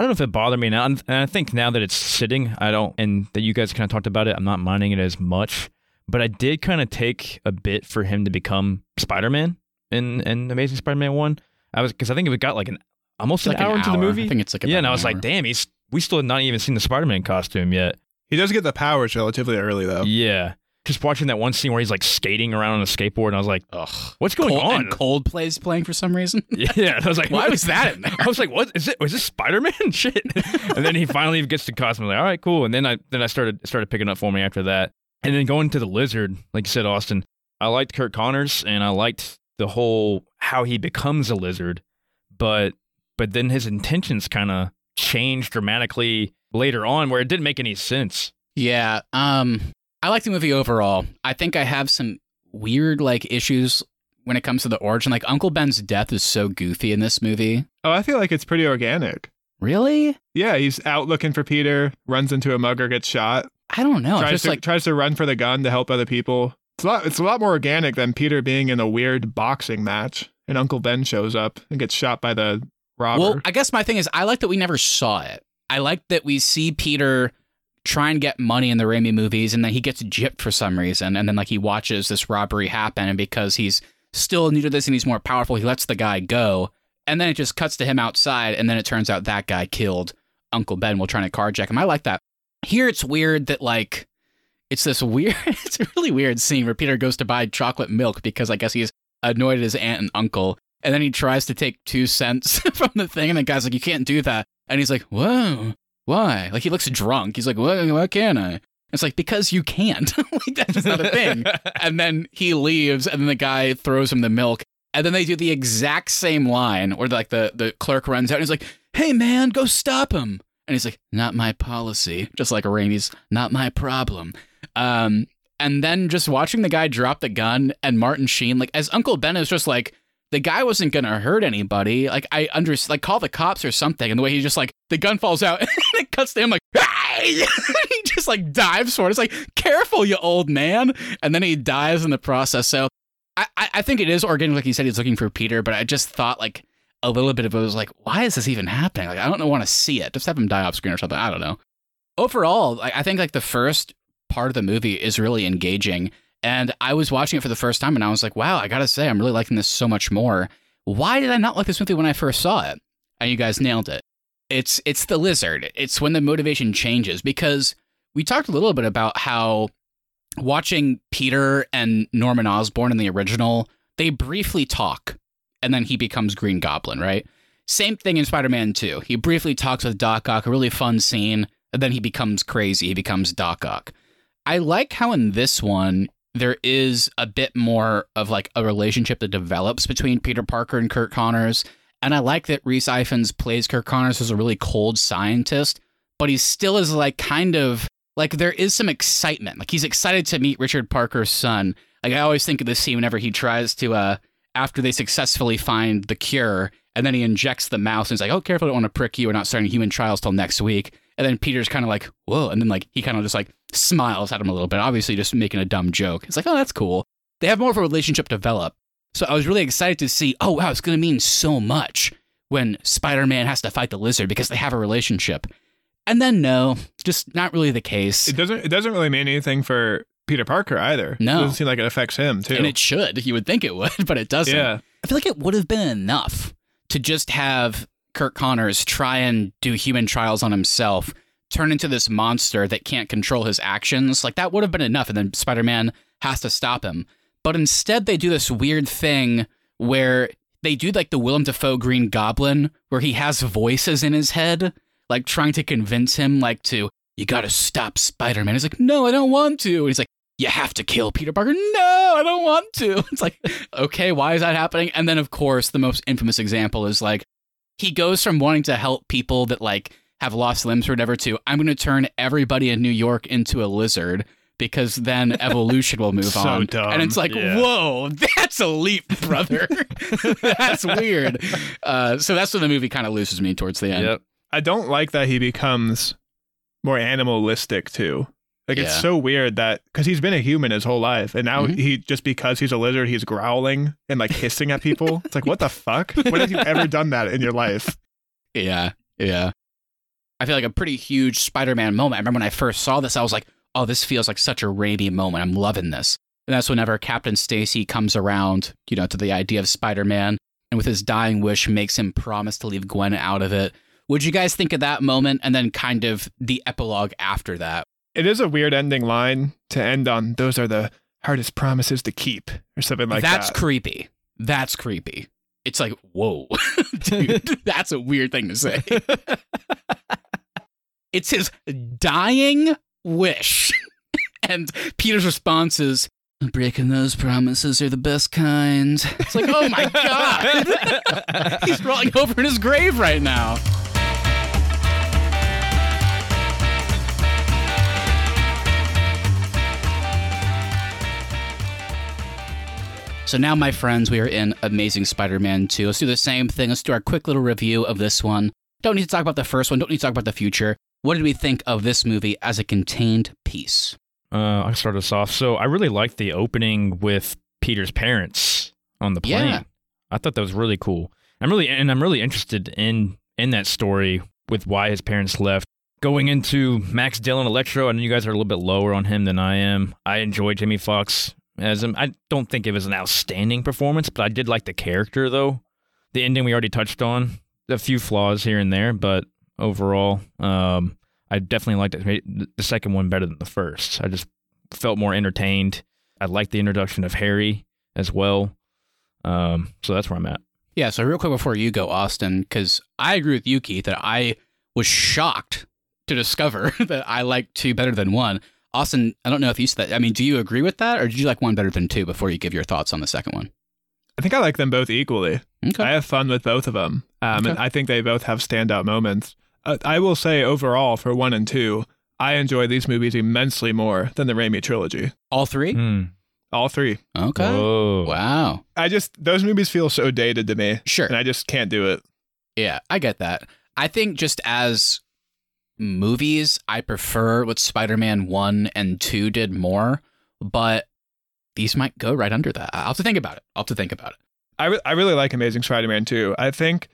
I don't know if it bothered me now, and I think now that it's sitting, I don't, and that you guys kind of talked about it, I'm not minding it as much. But I did kind of take a bit for him to become Spider-Man in in Amazing Spider-Man one. I was because I think it got like an almost like an hour into the movie. I think it's like yeah, about and I an was like, damn, he's we still had not even seen the Spider-Man costume yet. He does get the powers relatively early, though. Yeah. Just watching that one scene where he's like skating around on a skateboard, and I was like, Ugh. "What's going Cold, on?" And Coldplay's playing for some reason. Yeah, I was like, Why was that in there? I was like, "What is it? Was this Spider Man shit?" and then he finally gets to was like, "All right, cool." And then I then I started started picking up for me after that, and then going to the lizard, like you said, Austin. I liked Curt Connors, and I liked the whole how he becomes a lizard, but but then his intentions kind of changed dramatically later on, where it didn't make any sense. Yeah. Um, I like the movie overall. I think I have some weird like issues when it comes to the origin. Like Uncle Ben's death is so goofy in this movie. Oh, I feel like it's pretty organic. Really? Yeah, he's out looking for Peter, runs into a mugger, gets shot, I don't know. Tries just to like tries to run for the gun to help other people. It's a lot. It's a lot more organic than Peter being in a weird boxing match, and Uncle Ben shows up and gets shot by the robber. Well, I guess my thing is I like that we never saw it. I like that we see Peter try and get money in the Raimi movies and then he gets gypped for some reason and then like he watches this robbery happen and because he's still new to this and he's more powerful, he lets the guy go. And then it just cuts to him outside and then it turns out that guy killed Uncle Ben while trying to carjack him. I like that. Here it's weird that like it's this weird it's a really weird scene where Peter goes to buy chocolate milk because I guess he's annoyed at his aunt and uncle and then he tries to take two cents from the thing, and the guy's like, "You can't do that," and he's like, "Whoa, why?" Like he looks drunk. He's like, "Why? Why can't I?" It's like because you can't. like that's not a thing. and then he leaves, and then the guy throws him the milk, and then they do the exact same line, where like the the clerk runs out and he's like, "Hey man, go stop him!" And he's like, "Not my policy," just like Raimi's, "Not my problem." Um, and then just watching the guy drop the gun and Martin Sheen, like as Uncle Ben is just like, the guy wasn't gonna hurt anybody. Like I understand, like call the cops or something. And the way he just like the gun falls out and it cuts to him like, he just like dives for it. It's like careful, you old man. And then he dies in the process. So I I think it is organic, like he said, he's looking for Peter. But I just thought like a little bit of it was like, why is this even happening? Like I don't want to see it. Just have him die off screen or something. I don't know. Overall, I think like the first part of the movie is really engaging. And I was watching it for the first time and I was like, wow, I gotta say, I'm really liking this so much more. Why did I not like this movie when I first saw it? And you guys nailed it. It's it's the lizard. It's when the motivation changes because we talked a little bit about how watching Peter and Norman Osborn in the original, they briefly talk and then he becomes Green Goblin, right? Same thing in Spider-Man 2. He briefly talks with Doc Ock, a really fun scene, and then he becomes crazy. He becomes Doc Ock. I like how in this one there is a bit more of like a relationship that develops between Peter Parker and Curt Connors. And I like that Rhys Ifans plays Curt Connors as a really cold scientist, but he still is like kind of like there is some excitement. Like he's excited to meet Richard Parker's son. Like I always think of this scene whenever he tries to uh after they successfully find the cure and then he injects the mouse and he's like, Oh, careful, I don't want to prick you. We're not starting human trials till next week. And then Peter's kind of like, whoa. And then like he kind of just like smiles at him a little bit, obviously just making a dumb joke. It's like, oh, that's cool. They have more of a relationship develop. So I was really excited to see, oh, wow, it's going to mean so much when Spider Man has to fight the lizard because they have a relationship. And then no, just not really the case. It doesn't. It doesn't really mean anything for Peter Parker either. No. it doesn't seem like it affects him too. And it should. You would think it would, but it doesn't. Yeah. I feel like it would have been enough to just have Curt Connors try and do human trials on himself, turn into this monster that can't control his actions. Like that would have been enough, and then Spider Man has to stop him. But instead, they do this weird thing where they do like the Willem Dafoe Green Goblin, where he has voices in his head, like trying to convince him, like to you got to stop Spider Man. He's like, no, I don't want to. And he's like, you have to kill Peter Parker. No, I don't want to. It's like, okay, why is that happening? And then, of course, the most infamous example is like he goes from wanting to help people that like have lost limbs or whatever to I'm going to turn everybody in New York into a lizard because then evolution will move So on. dumb. And it's like, Yeah. whoa, that's a leap, brother. that's weird. Uh, so that's when the movie kind of loses me towards the end. Yep. I don't like that he becomes more animalistic too. Like it's so weird that because he's been a human his whole life, and now Mhm. he just because he's a lizard, he's growling and like hissing at people. it's like what the fuck? When have you ever done that in your life? Yeah, yeah. I feel like a pretty huge Spider-Man moment. I remember when I first saw this, I was like, "Oh, this feels like such a Raimi moment. I'm loving this." And that's whenever Captain Stacy comes around, you know, to the idea of Spider-Man, and with his dying wish, makes him promise to leave Gwen out of it. Would you guys think of that moment, and then kind of the epilogue after that? It is a weird ending line to end on. Those are the hardest promises to keep, or something like that's that. That's creepy. That's creepy. It's like, whoa, dude, that's a weird thing to say. it's his dying wish. and Peter's response is, breaking those promises are the best kind. It's like, oh my God. He's rolling over in his grave right now. So now, my friends, we are in Amazing Spider-Man 2. Let's do the same thing. Let's do our quick little review of this one. Don't need to talk about the first one. Don't need to talk about the future. What did we think of this movie as a contained piece? Uh, I'll start us off. So I really liked the opening with Peter's parents on the plane. Yeah. I thought that was really cool. I'm really and I'm really interested in in that story with why his parents left. Going into Max Dillon Electro, I know you guys are a little bit lower on him than I am. I enjoyed Jamie Foxx as him. I don't think it was an outstanding performance, but I did like the character though. The ending we already touched on. A few flaws here and there, but overall, um, I definitely liked it. the second one better than the first. I just felt more entertained. I liked the introduction of Harry as well. Um, so that's where I'm at. Yeah, so real quick before you go, Austin, because I agree with you, Keith, that I was shocked to discover that I like two better than one. Austin, I don't know if you said that. I mean, do you agree with that, or did you like one better than two before you give your thoughts on the second one? I think I like them both equally. Okay. I have fun with both of them, um, and I think they both have standout moments. Uh, I will say overall for one and two, I enjoy these movies immensely more than the Raimi trilogy. All three? Hmm. All three. Okay. Whoa. Wow. I just those movies feel so dated to me, Sure. and I just can't do it. Yeah, I get that. I think just as movies, I prefer what Spider Man 1 and 2 did more, but these might go right under that. I'll have to think about it. I'll have to think about it. I, re- I really like Amazing Spider-Man 2. I think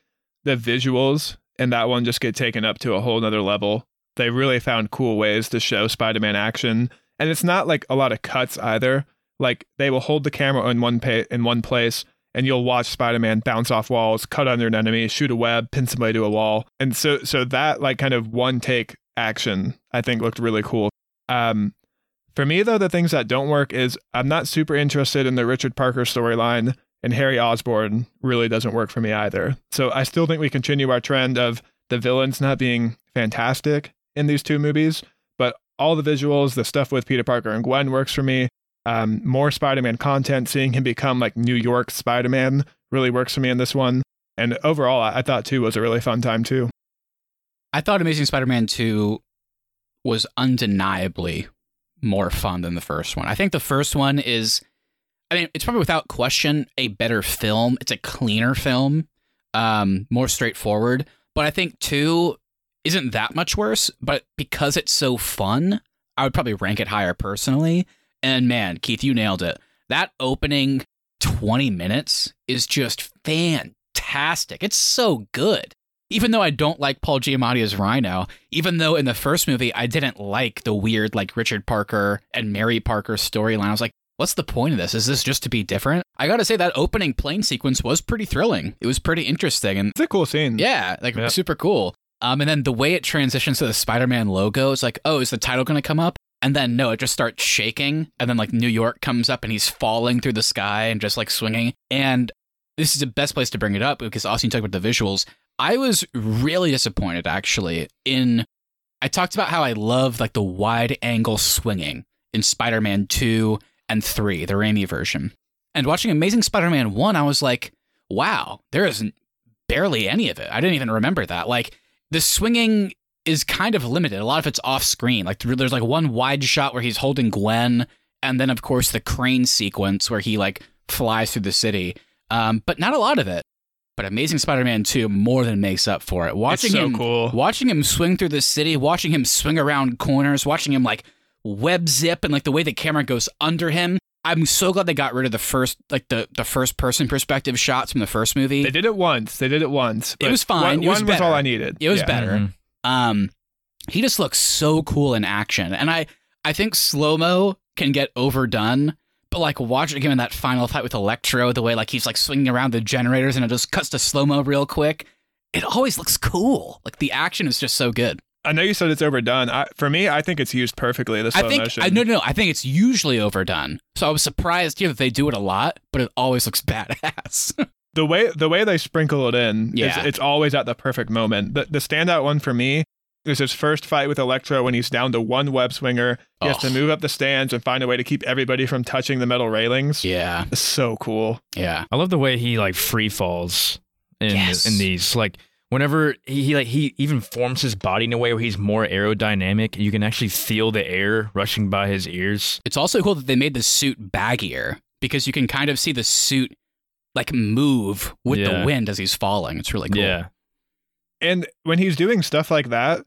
the visuals in that one just get taken up to a whole nother level. They really found cool ways to show Spider-Man action, and it's not like a lot of cuts either. Like they will hold the camera in one pa- in one place, and you'll watch Spider-Man bounce off walls, cut under an enemy, shoot a web, pin somebody to a wall, and so so that like kind of one take action I think looked really cool. Um, for me though, the things that don't work is I'm not super interested in the Richard Parker storyline and Harry Osborn really doesn't work for me either. So I still think we continue our trend of the villains not being fantastic in these two movies, but all the visuals, the stuff with Peter Parker and Gwen works for me. Um, more Spider-Man content, seeing him become like New York Spider-Man really works for me in this one. And overall, I, I thought two was a really fun time too. I thought Amazing Spider Man 2 was undeniably more fun than the first one. I think the first one is, I mean, it's probably without question a better film. It's a cleaner film, um, more straightforward. But I think 2 isn't that much worse. But because it's so fun, I would probably rank it higher personally. And man, Keith, you nailed it. That opening 20 minutes is just fantastic. It's so good even though I don't like Paul Giamatti as Rhino, even though in the first movie I didn't like the weird like Richard Parker and Mary Parker storyline, I was like, what's the point of this? Is this just to be different? I gotta say that opening plane sequence was pretty thrilling. It was pretty interesting and It's a cool scene. yeah, like Yeah. super cool. Um, and then the way it transitions to the Spider-Man logo, it's like, oh, is the title gonna come up? And then no, it just starts shaking, and then like New York comes up, and he's falling through the sky and just like swinging. And this is the best place to bring it up because Austin talked about the visuals. I was really disappointed actually in. I talked about how I love like the wide angle swinging in Spider-Man two and three, the Raimi version. And watching Amazing Spider-Man one, I was like, wow, there isn't barely any of it. I didn't even remember that. Like the swinging is kind of limited. A lot of it's off screen. Like there's like one wide shot where he's holding Gwen, and then of course the crane sequence where he like flies through the city. Um, but not a lot of it. But Amazing Spider-Man 2 more than makes up for it. it's Watching so him cool. watching him swing through the city, watching him swing around corners, watching him like web zip and like the way the camera goes under him. I'm so glad they got rid of the first like the the first person perspective shots from the first movie. They did it once. They did it once. It was fine. One, It was one was all. I needed. It was Yeah. better. Mhm. Um, he just looks so cool in action, and I I think slow mo can get overdone. But like watching him in that final fight with Electro, the way like he's like swinging around the generators and it just cuts to slow mo real quick, it always looks cool. Like the action is just so good. I know you said it's overdone. I, for me, I think it's used perfectly. The slow I think motion. I no no no. I think it's usually overdone. So I was surprised here that they do it a lot, but it always looks badass. the way the way they sprinkle it in, Yeah. it's, it's always at the perfect moment. The the standout one for me is his first fight with Electro when he's down to one web swinger. He has Oh. to move up the stands and find a way to keep everybody from touching the metal railings. yeah, It's so cool. yeah. I love the way he like free falls in Yes. in these. Like whenever he, he like he even forms his body in a way where he's more aerodynamic. You can actually feel the air rushing by his ears. It's also cool that they made the suit baggier because you can kind of see the suit like move with Yeah. the wind as he's falling. It's really cool. Yeah. And when he's doing stuff like that,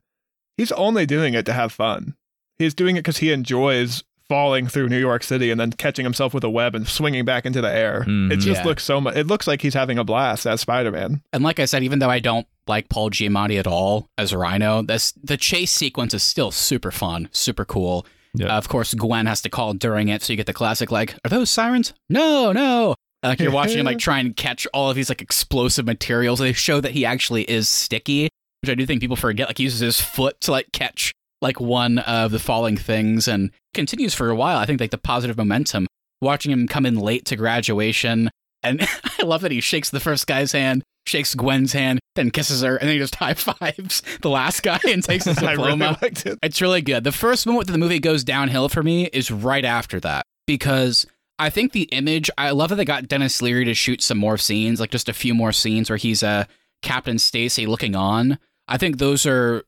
he's only doing it to have fun. He's doing it because he enjoys falling through New York City and then catching himself with a web and swinging back into the air. Mhm. It just Yeah. looks so much. It looks like he's having a blast as Spider Man. And like I said, even though I don't like Paul Giamatti at all as Rhino, this the chase sequence is still super fun, super cool. Yeah. Uh, of course, Gwen has to call during it, so you get the classic like, "Are those sirens?" No, no. Like you're watching him like try and catch all of these like explosive materials. They show that he actually is sticky, which I do think people forget. Like he uses his foot to like catch like one of the falling things, and continues for a while. I think like the positive momentum. Watching him come in late to graduation, And I love that he shakes the first guy's hand, shakes Gwen's hand, then kisses her, and then he just high fives the last guy and takes his I really diploma. it. It's really good. The first moment that the movie goes downhill for me is right after that because I think the image. I love that they got Denis Leary to shoot some more scenes, like just a few more scenes where he's uh, Captain Stacy looking on. I think those are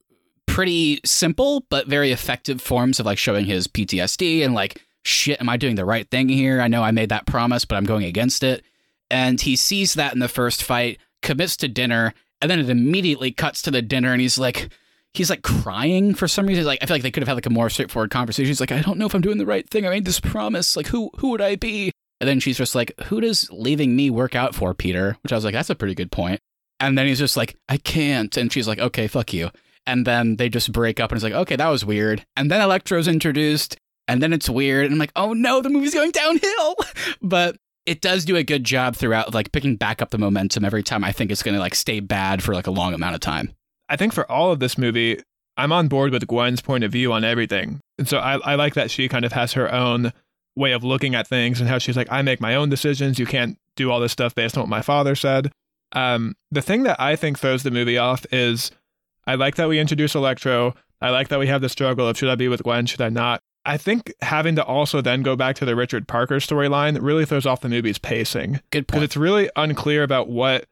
pretty simple but very effective forms of like showing his PTSD and like shit. Am I doing the right thing here? I know I made that promise, but I'm going against it. And he sees that in the first fight, commits to dinner, and then it immediately cuts to the dinner, and he's like he's like crying for some reason. Like I feel like they could have had like a more straightforward conversation. He's like, I don't know if I'm doing the right thing. I made this promise. Like who who would I be? And then she's just like, Who does leaving me work out for, Peter? Which I was like, that's a pretty good point. And then he's just like, I can't. And she's like, Okay, fuck you. And then they just break up and it's like, okay, that was weird. And then Electro's introduced, and then it's weird. And I'm like, oh no, the movie's going downhill. but it does do a good job throughout, like picking back up the momentum every time I think it's gonna like stay bad for like a long amount of time. I think for all of this movie, I'm on board with Gwen's point of view on everything. And so I, I like that she kind of has her own way of looking at things and how she's like, I make my own decisions. You can't do all this stuff based on what my father said. Um, the thing that I think throws the movie off is I like that we introduce Electro. I like that we have the struggle of should I be with Gwen, should I not? I think having to also then go back to the Richard Parker storyline really throws off the movie's pacing Good point. because it's really unclear about what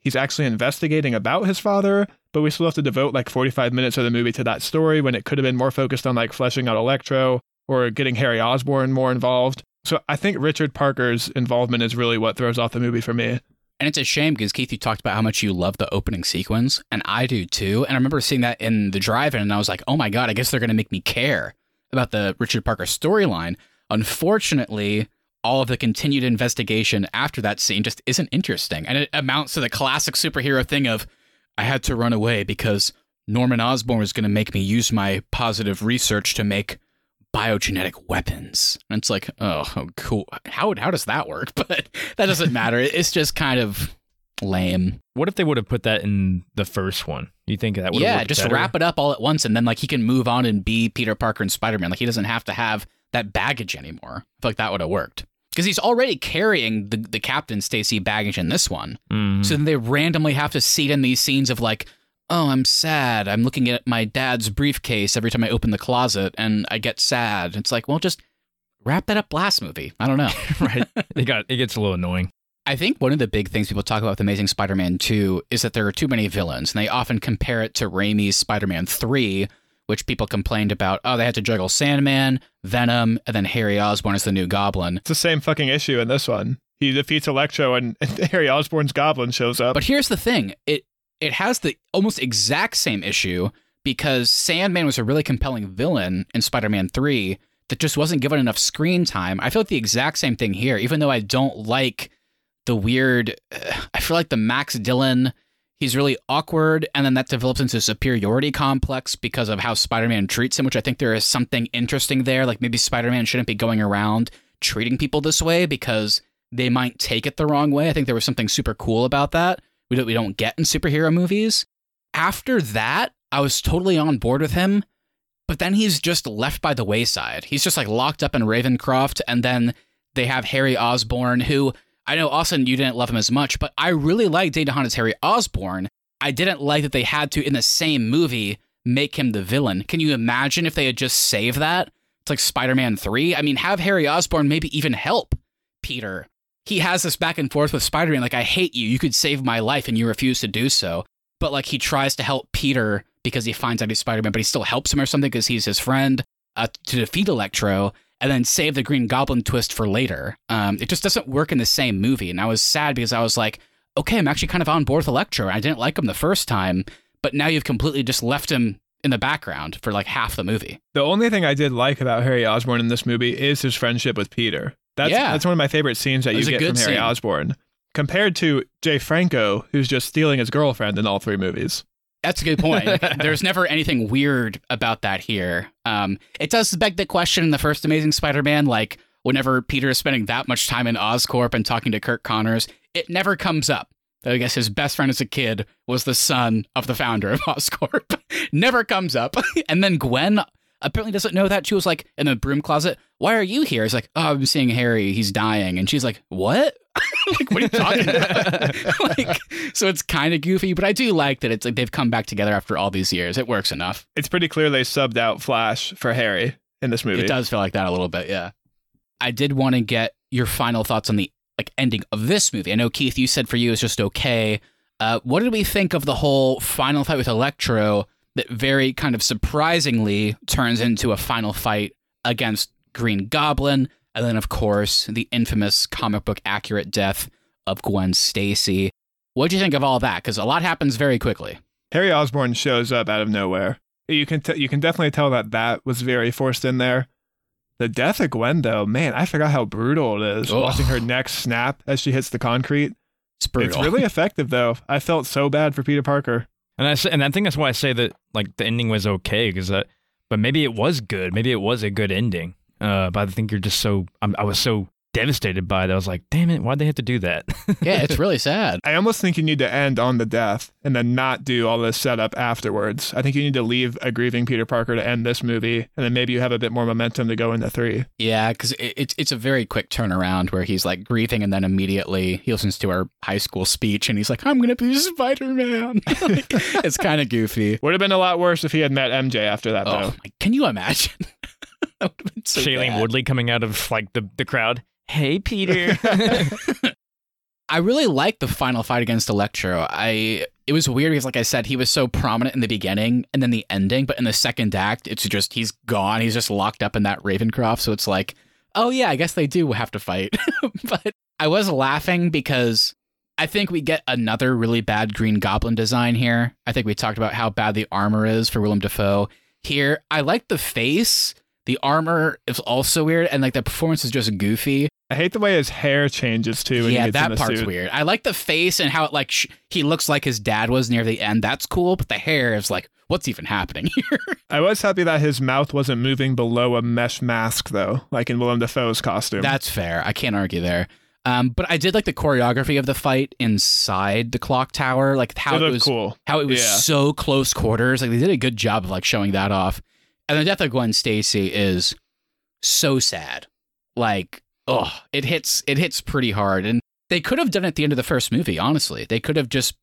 he's actually investigating about his father but we still have to devote like 45 minutes of the movie to that story when it could have been more focused on like fleshing out electro or getting harry osborn more involved so i think richard parker's involvement is really what throws off the movie for me And it's a shame because Keith, you talked about how much you love the opening sequence, and I do too. And I remember seeing that in the drive-in, and I was like, "Oh my god, I guess they're going to make me care about the Richard Parker storyline." Unfortunately, all of the continued investigation after that scene just isn't interesting, and it amounts to the classic superhero thing of, "I had to run away because Norman Osborn was going to make me use my positive research to make." Biogenetic weapons. And it's like, oh, oh, cool. How how does that work? But that doesn't matter. It's just kind of lame. What if they would have put that in the first one? You think that would. Yeah, just wrap it up all at once and then like he can move on and be Peter Parker and Spider-Man. Like he doesn't have to have that baggage anymore. I feel like that would have worked. Because he's already carrying the, the Captain Stacy baggage in this one. Mm. So then they randomly have to seat in these scenes of like, oh, I'm sad. I'm looking at my dad's briefcase every time I open the closet and I get sad. It's like, well, just wrap that up last movie. I don't know. right. It got it gets a little annoying. I think one of the big things people talk about with Amazing Spider Man 2 is that there are too many villains. And they often compare it to Raimi's Spider Man 3, which people complained about. Oh, they had to juggle Sandman, Venom, and then Harry Osborn as the new goblin. it's the same fucking issue in this one he defeats electro and, and harry osborn's goblin shows up But here's the thing it, it has the almost exact same issue because Sandman was a really compelling villain in Spider Man 3 that just wasn't given enough screen time. I feel like the exact same thing here, even though I don't like the weird. uh, I feel like the Max Dillon, he's really awkward, and then that develops into a superiority complex because of how Spider Man treats him, which I think there is something interesting there. Like maybe Spider Man shouldn't be going around treating people this way because they might take it the wrong way. I think there was something super cool about that. We don't, we don't get in superhero movies. After that, I was totally on board with him, but then he's just left by the wayside. He's just like locked up in Ravencroft, and then they have Harry Osborn, who I know, Austin, you didn't love him as much, but I really like Dane DeHaan as Harry Osborn. I didn't like that they had to, in the same movie, make him the villain. Can you imagine if they had just saved that? It's like Spider Man 3. I mean, have Harry Osborn maybe even help Peter. He has this back and forth with Spider Man, like, I hate you. You could save my life, and you refuse to do so. But, like, he tries to help Peter because he finds out he's Spider Man, but he still helps him or something because he's his friend uh, to defeat Electro and then save the Green Goblin twist for later. Um, it just doesn't work in the same movie. And I was sad because I was like, okay, I'm actually kind of on board with Electro. I didn't like him the first time, but now you've completely just left him in the background for like half the movie. The only thing I did like about Harry Osborn in this movie is his friendship with Peter. That's Yeah. that's one of my favorite scenes that It you get from Harry scene. Osborn. Compared to James Franco, who's just stealing his girlfriend in all three movies. That's a good point. There's never anything weird about that here. Um, it does beg the question in the first Amazing Spider-Man, like whenever Peter is spending that much time in Oscorp and talking to Curt Connors, it never comes up. I guess his best friend as a kid was the son of the founder of Oscorp. never comes up. and then Gwen apparently doesn't know that. She was like in the broom closet. Why are you here? He's like, oh, I'm seeing Harry. He's dying. And she's like, what? like, what are you talking about? like, so it's kind of goofy, but I do like that it's like they've come back together after all these years. It works enough. It's pretty clear they subbed out Flash for Harry in this movie. It does feel like that a little bit, yeah. I did want to get your final thoughts on the like ending of this movie. I know Keith, you said for you it's just okay. Uh, what did we think of the whole final fight with Electro that very kind of surprisingly turns into a final fight against Green Goblin? And then, of course, the infamous comic book accurate death of Gwen Stacy. What do you think of all that? Because a lot happens very quickly. Harry Osborn shows up out of nowhere. You can t- you can definitely tell that that was very forced in there. The death of Gwen, though, man, I forgot how brutal it is. Ugh. Watching her neck snap as she hits the concrete. It's brutal. It's really effective, though. I felt so bad for Peter Parker. And I and I think that's why I say that like the ending was okay because that, but maybe it was good. Maybe it was a good ending. Uh, but I think you're just so I'm, I was so devastated by it. I was like, damn it, why'd they have to do that? yeah, it's really sad. I almost think you need to end on the death and then not do all this setup afterwards. I think you need to leave a grieving Peter Parker to end this movie, and then maybe you have a bit more momentum to go into three. Yeah, because it, it's it's a very quick turnaround where he's like grieving and then immediately he listens to our high school speech and he's like, "I'm gonna be Spider Man." like, it's kind of goofy. Would have been a lot worse if he had met MJ after that, Oh, though. my, can you imagine? that would have been so Shailene bad. Woodley coming out of like the, the crowd. Hey, Peter. I really liked the final fight against Electro. I it was weird because, like I said, he was so prominent in the beginning and then the ending, but in the second act, it's just he's gone. He's just locked up in that Ravencroft. So it's like, oh yeah, I guess they do have to fight. but I was laughing because I think we get another really bad Green Goblin design here. I think we talked about how bad the armor is for Willem Dafoe. Here, I like the face. The armor is also weird, and like the performance is just goofy. I hate the way his hair changes too. Yeah, that part's suit. weird. I like the face and how it like sh- he looks like his dad was near the end. That's cool, but the hair is like, what's even happening here? I was happy that his mouth wasn't moving below a mesh mask, though, like in Willem Dafoe's costume. That's fair. I can't argue there. Um, but I did like the choreography of the fight inside the clock tower, like how it it, was cool. how it was Yeah. so close quarters. Like they did a good job of like showing that off. And the death of Gwen Stacy is so sad. Like, oh, it hits it hits pretty hard. And they could have done it at the end of the first movie, honestly. They could have just,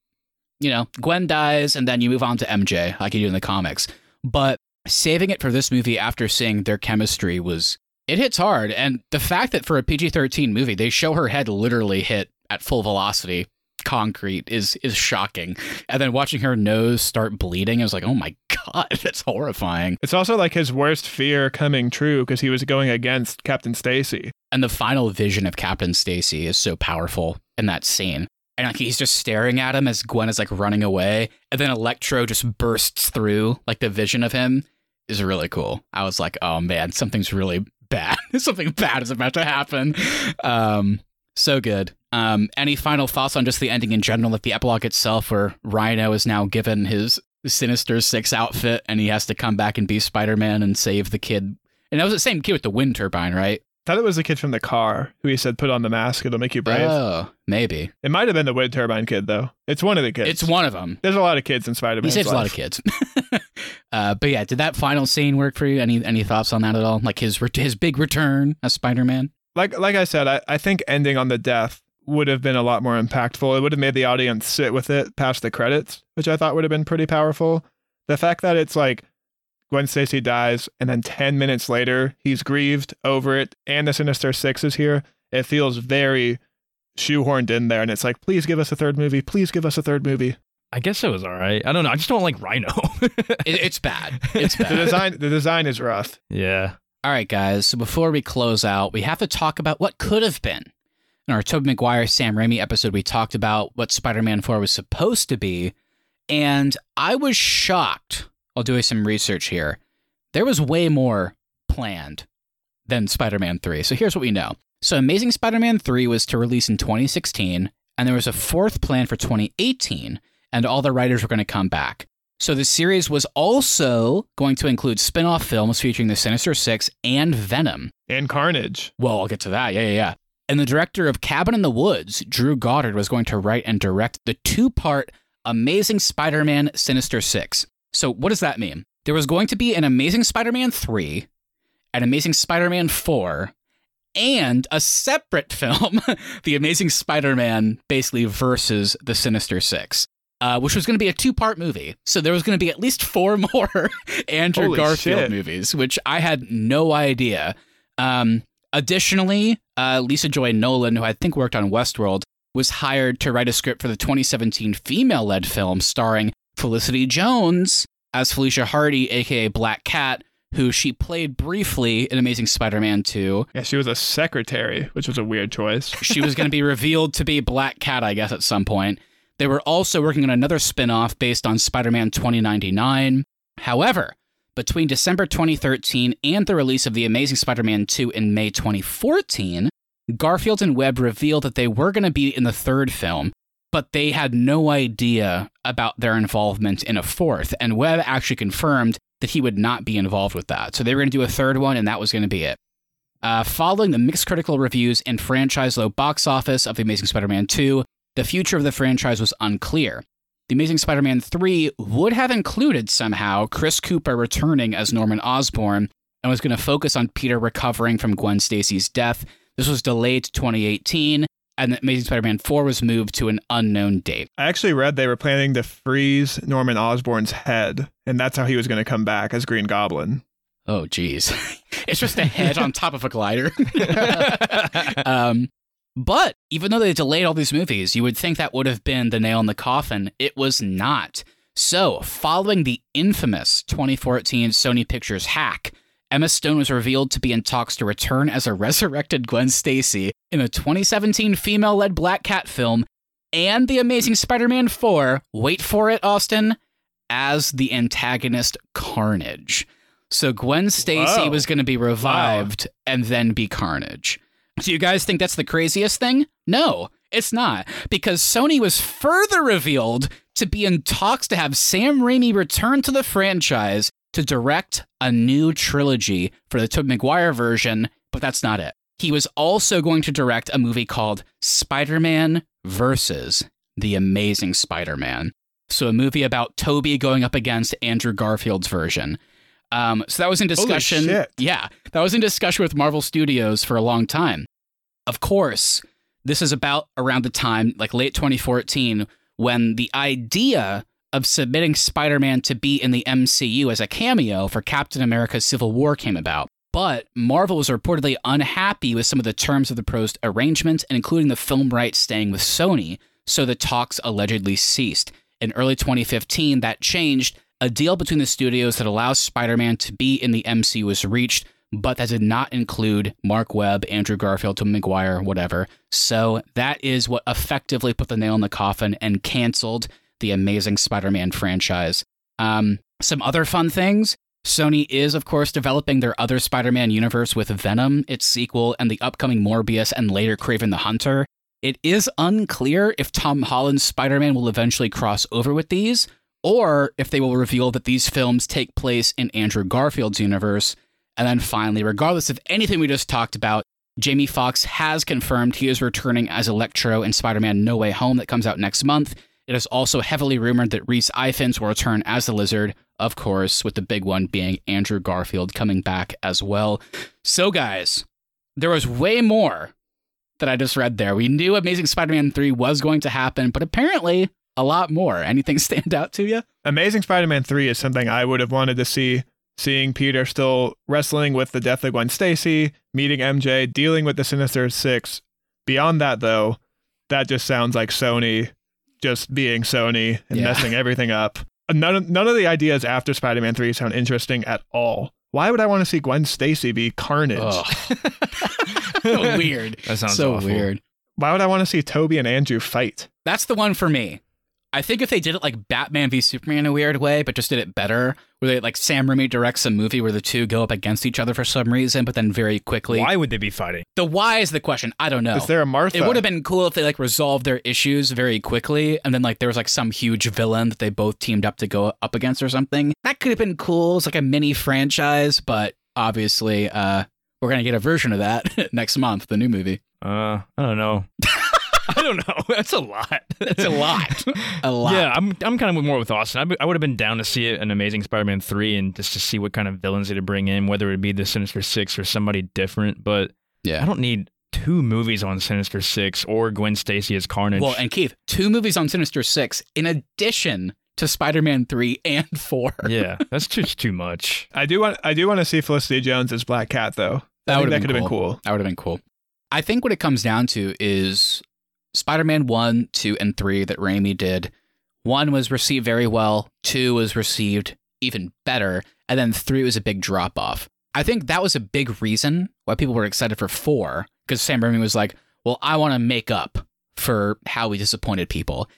you know, Gwen dies and then you move on to MJ, like you do in the comics. But saving it for this movie after seeing their chemistry was it hits hard. And the fact that for a PG thirteen movie, they show her head literally hit at full velocity concrete is is shocking. And then watching her nose start bleeding, I was like, oh my god, that's horrifying. It's also like his worst fear coming true because he was going against Captain Stacy. And the final vision of Captain Stacy is so powerful in that scene. And like he's just staring at him as Gwen is like running away, and then Electro just bursts through. Like the vision of him is really cool. I was like, oh man, something's really bad. Something bad is about to happen. Um, so good. Um, any final thoughts on just the ending in general, like the epilogue itself, where Rhino is now given his Sinister Six outfit and he has to come back and be Spider Man and save the kid. And that was the same kid with the wind turbine, right? Thought it was the kid from the car who he said, put on the mask, it'll make you brave. Oh, maybe. it might have been the wind turbine kid, though. It's one of the kids. It's one of them. There's a lot of kids in Spider Man. He saves a lot of kids. uh, but yeah, did that final scene work for you? Any any thoughts on that at all? Like his his big return as Spider Man. Like, like I said, I, I think ending on the death would have been a lot more impactful. It would have made the audience sit with it past the credits, which I thought would have been pretty powerful. The fact that it's like Gwen Stacy dies, and then 10 minutes later, he's grieved over it, and the Sinister Six is here. It feels very shoehorned in there, and it's like, please give us a third movie. Please give us a third movie. I guess it was all right. I don't know. I just don't like Rhino. It, it's bad. It's bad. The design, the design is rough. yeah. All right, guys. So before we close out, we have to talk about what could have been. In our Tobey Maguire Sam Raimi episode, we talked about what Spider Man 4 was supposed to be. And I was shocked while doing some research here. There was way more planned than Spider Man 3. So here's what we know. So Amazing Spider Man 3 was to release in 2016, and there was a fourth plan for 2018, and all the writers were going to come back. So the series was also going to include spin-off films featuring the Sinister Six and Venom. And Carnage. Well, I'll get to that. Yeah, yeah, yeah. And the director of Cabin in the Woods, Drew Goddard, was going to write and direct the two-part Amazing Spider-Man Sinister Six. So what does that mean? There was going to be an Amazing Spider-Man 3, an Amazing Spider-Man 4, and a separate film, The Amazing Spider Man, basically versus the Sinister Six. Uh, which was going to be a two part movie. So there was going to be at least four more Andrew Holy Garfield shit. movies, which I had no idea. Um, additionally, uh, Lisa Joy Nolan, who I think worked on Westworld, was hired to write a script for the 2017 female led film starring Felicity Jones as Felicia Hardy, aka Black Cat, who she played briefly in Amazing Spider Man 2. Yeah, she was a secretary, which was a weird choice. She was going to be revealed to be Black Cat, I guess, at some point. They were also working on another spin off based on Spider Man 2099. However, between December 2013 and the release of The Amazing Spider Man 2 in May 2014, Garfield and Webb revealed that they were going to be in the third film, but they had no idea about their involvement in a fourth. And Webb actually confirmed that he would not be involved with that. So they were going to do a third one, and that was going to be it. Uh, following the mixed critical reviews and franchise low box office of The Amazing Spider Man 2, the future of the franchise was unclear. The Amazing Spider Man 3 would have included somehow Chris Cooper returning as Norman Osborn and was going to focus on Peter recovering from Gwen Stacy's death. This was delayed to 2018, and The Amazing Spider Man 4 was moved to an unknown date. I actually read they were planning to freeze Norman Osborn's head, and that's how he was going to come back as Green Goblin. Oh, geez. it's just a head on top of a glider. um, but even though they delayed all these movies, you would think that would have been the nail in the coffin. It was not. So, following the infamous 2014 Sony Pictures hack, Emma Stone was revealed to be in talks to return as a resurrected Gwen Stacy in the 2017 female led Black Cat film and The Amazing Spider Man 4. Wait for it, Austin. As the antagonist Carnage. So Gwen Stacy Whoa. was going to be revived and then be Carnage. Do you guys think that's the craziest thing? No, it's not. Because Sony was further revealed to be in talks to have Sam Raimi return to the franchise to direct a new trilogy for the Tobey Maguire version, but that's not it. He was also going to direct a movie called Spider-Man versus The Amazing Spider-Man. So a movie about Tobey going up against Andrew Garfield's version. Um, so that was in discussion. Yeah, that was in discussion with Marvel Studios for a long time. Of course, this is about around the time, like late 2014, when the idea of submitting Spider Man to be in the MCU as a cameo for Captain America's Civil War came about. But Marvel was reportedly unhappy with some of the terms of the proposed arrangement, and including the film rights staying with Sony, so the talks allegedly ceased. In early 2015, that changed. A deal between the studios that allows Spider Man to be in the MCU was reached, but that did not include Marc Webb, Andrew Garfield, Tom McGuire, whatever. So that is what effectively put the nail in the coffin and canceled the Amazing Spider Man franchise. Um, some other fun things. Sony is, of course, developing their other Spider Man universe with Venom, its sequel, and the upcoming Morbius and later Kraven the Hunter. It is unclear if Tom Holland's Spider Man will eventually cross over with these, or if they will reveal that these films take place in Andrew Garfield's universe. And then finally, regardless of anything we just talked about, Jamie Foxx has confirmed he is returning as Electro in Spider Man No Way Home that comes out next month. It is also heavily rumored that Rhys Ifans will return as the Lizard, of course, with the big one being Andrew Garfield coming back as well. So, guys, there was way more that I just read there. We knew Amazing Spider Man 3 was going to happen, but apparently a lot more. Anything stand out to you? Amazing Spider Man 3 is something I would have wanted to see. Seeing Peter still wrestling with the death of Gwen Stacy, meeting MJ, dealing with the Sinister Six. Beyond that, though, that just sounds like Sony just being Sony and Yeah. messing everything up. None of, none of the ideas after Spider Man 3 sound interesting at all. Why would I want to see Gwen Stacy be Carnage? weird. That sounds so awful. weird. Why would I want to see Tobey and Andrew fight? That's the one for me. I think if they did it like Batman v Superman in a weird way, but just did it better, where they like Sam Raimi directs a movie where the two go up against each other for some reason, but then very quickly. Why would they be fighting? The why is the question. I don't know. Is there a Martha? It would have been cool if they like resolved their issues very quickly, and then like there was like some huge villain that they both teamed up to go up against or something. That could have been cool. It's like a mini franchise, but obviously, uh, we're gonna get a version of that next month, the new movie. Uh, I don't know. I don't know. That's a lot. That's a lot, a lot. Yeah, I'm I'm kind of more with Austin. I would have been down to see an Amazing Spider-Man three and just to see what kind of villains they'd bring in, whether it be the Sinister Six or somebody different. But Yeah. I don't need two movies on Sinister Six or Gwen Stacy as Carnage. Well, and Keith, two movies on Sinister Six in addition to Spider-Man three and four. yeah, that's just too much. I do want I do want to see Felicity Jones as Black Cat though. That I would've that been could have been cool. That would have been cool. I think what it comes down to is Spider-Man one, two, and three that Raimi did. One was received very well. Two was received even better, and then three was a big drop off. I think that was a big reason why people were excited for four because Sam Raimi was like, "Well, I want to make up for how we disappointed people."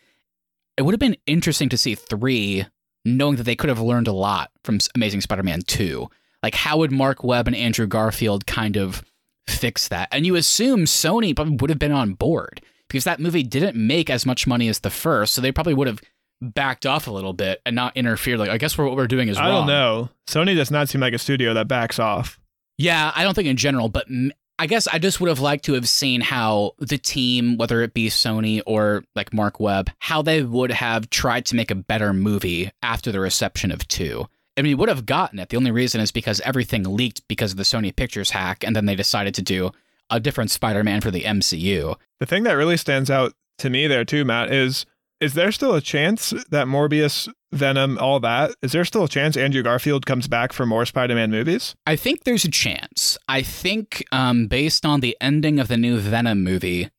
It would have been interesting to see three, knowing that they could have learned a lot from Amazing Spider-Man two. Like, how would Marc Webb and Andrew Garfield kind of fix that? And you assume Sony would have been on board because that movie didn't make as much money as the first, so they probably would have backed off a little bit and not interfered. Like, I guess what we're doing is I wrong. don't know. Sony does not seem like a studio that backs off. Yeah, I don't think in general, but m- I guess I just would have liked to have seen how the team, whether it be Sony or like Marc Webb, how they would have tried to make a better movie after the reception of two. I mean, we would have gotten it. The only reason is because everything leaked because of the Sony Pictures hack, and then they decided to do a different Spider Man for the MCU. The thing that really stands out to me there too, Matt, is is there still a chance that Morbius, Venom, all that, is there still a chance Andrew Garfield comes back for more Spider-Man movies? I think there's a chance. I think, um, based on the ending of the new Venom movie,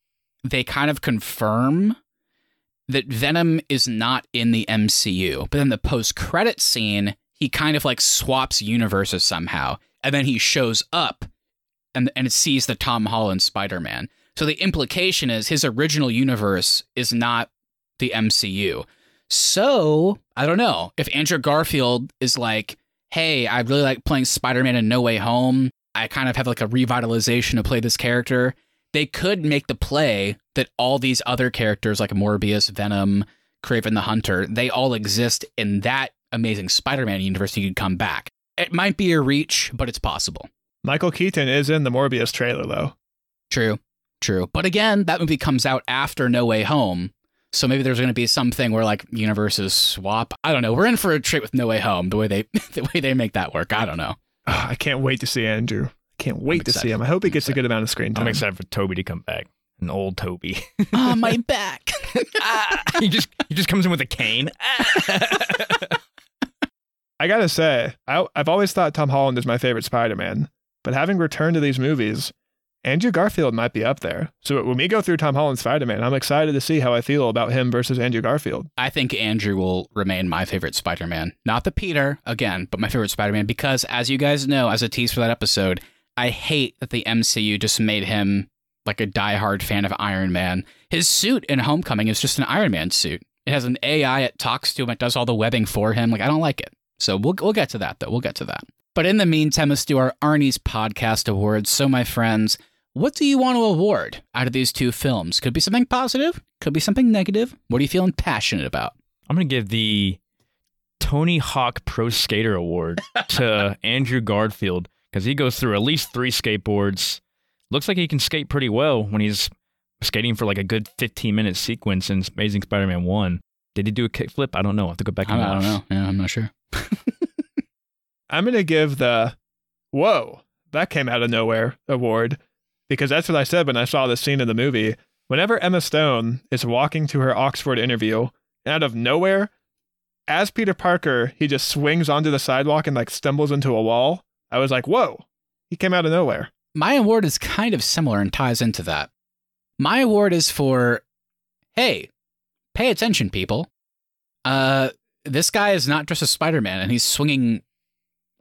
they kind of confirm that Venom is not in the MCU. But then the post credit scene, he kind of like swaps universes somehow. And then he shows up and, and it sees the Tom Holland Spider Man. So the implication is his original universe is not the MCU. So I don't know if Andrew Garfield is like, hey, I really like playing Spider Man in No Way Home. I kind of have like a revitalization to play this character. They could make the play that all these other characters like Morbius, Venom, Kraven the Hunter, they all exist in that amazing Spider Man universe. He could come back. It might be a reach, but it's possible. Michael Keaton is in the Morbius trailer though. True, true. But again, that movie comes out after No Way Home. So maybe there's going to be something where like universes swap. I don't know. We're in for a treat with No Way Home. The way they the way they make that work. I don't know. Ah, I can't wait to see Andrew. I can't wait to see him. I hope he gets a good amount of screen time. I'm excited for Tobey to come back. An old Tobey. oh, my back. he just he just comes in with a cane. I gotta say, I, I've always thought Tom Holland is my favorite Spider-Man, but having returned to these movies, Andrew Garfield might be up there. So when we go through Tom Holland's Spider-Man, I'm excited to see how I feel about him versus Andrew Garfield. I think Andrew will remain my favorite Spider Man. Not the Peter, again, but my favorite Spider Man because, as you guys know, as a tease for that episode, I hate that the MCU just made him like a diehard fan of Iron Man. His suit in Homecoming is just an Iron Man suit. It has an AI, it talks to him, it does all the webbing for him. Like, I don't like it. So we'll, we'll get to that, though. We'll get to that. But in the meantime, let's do our Arnie's Podcast Awards. So, my friends, what do you want to award out of these two films? Could be something positive, could be something negative. What are you feeling passionate about? I'm gonna give the Tony Hawk Pro Skater Award to Andrew Garfield because he goes through at least three skateboards. Looks like he can skate pretty well when he's skating for like a good 15 minute sequence in Amazing Spider-Man One. Did he do a kickflip? I don't know. I have to go back I and don't, I don't know. Yeah, I'm not sure. I'm gonna give the whoa that came out of nowhere award because that's what I said when I saw this scene in the movie. Whenever Emma Stone is walking to her Oxford interview, out of nowhere, as Peter Parker, he just swings onto the sidewalk and like stumbles into a wall. I was like, whoa, he came out of nowhere. My award is kind of similar and ties into that. My award is for, hey, pay attention, people. Uh, this guy is not just a Spider-Man, and he's swinging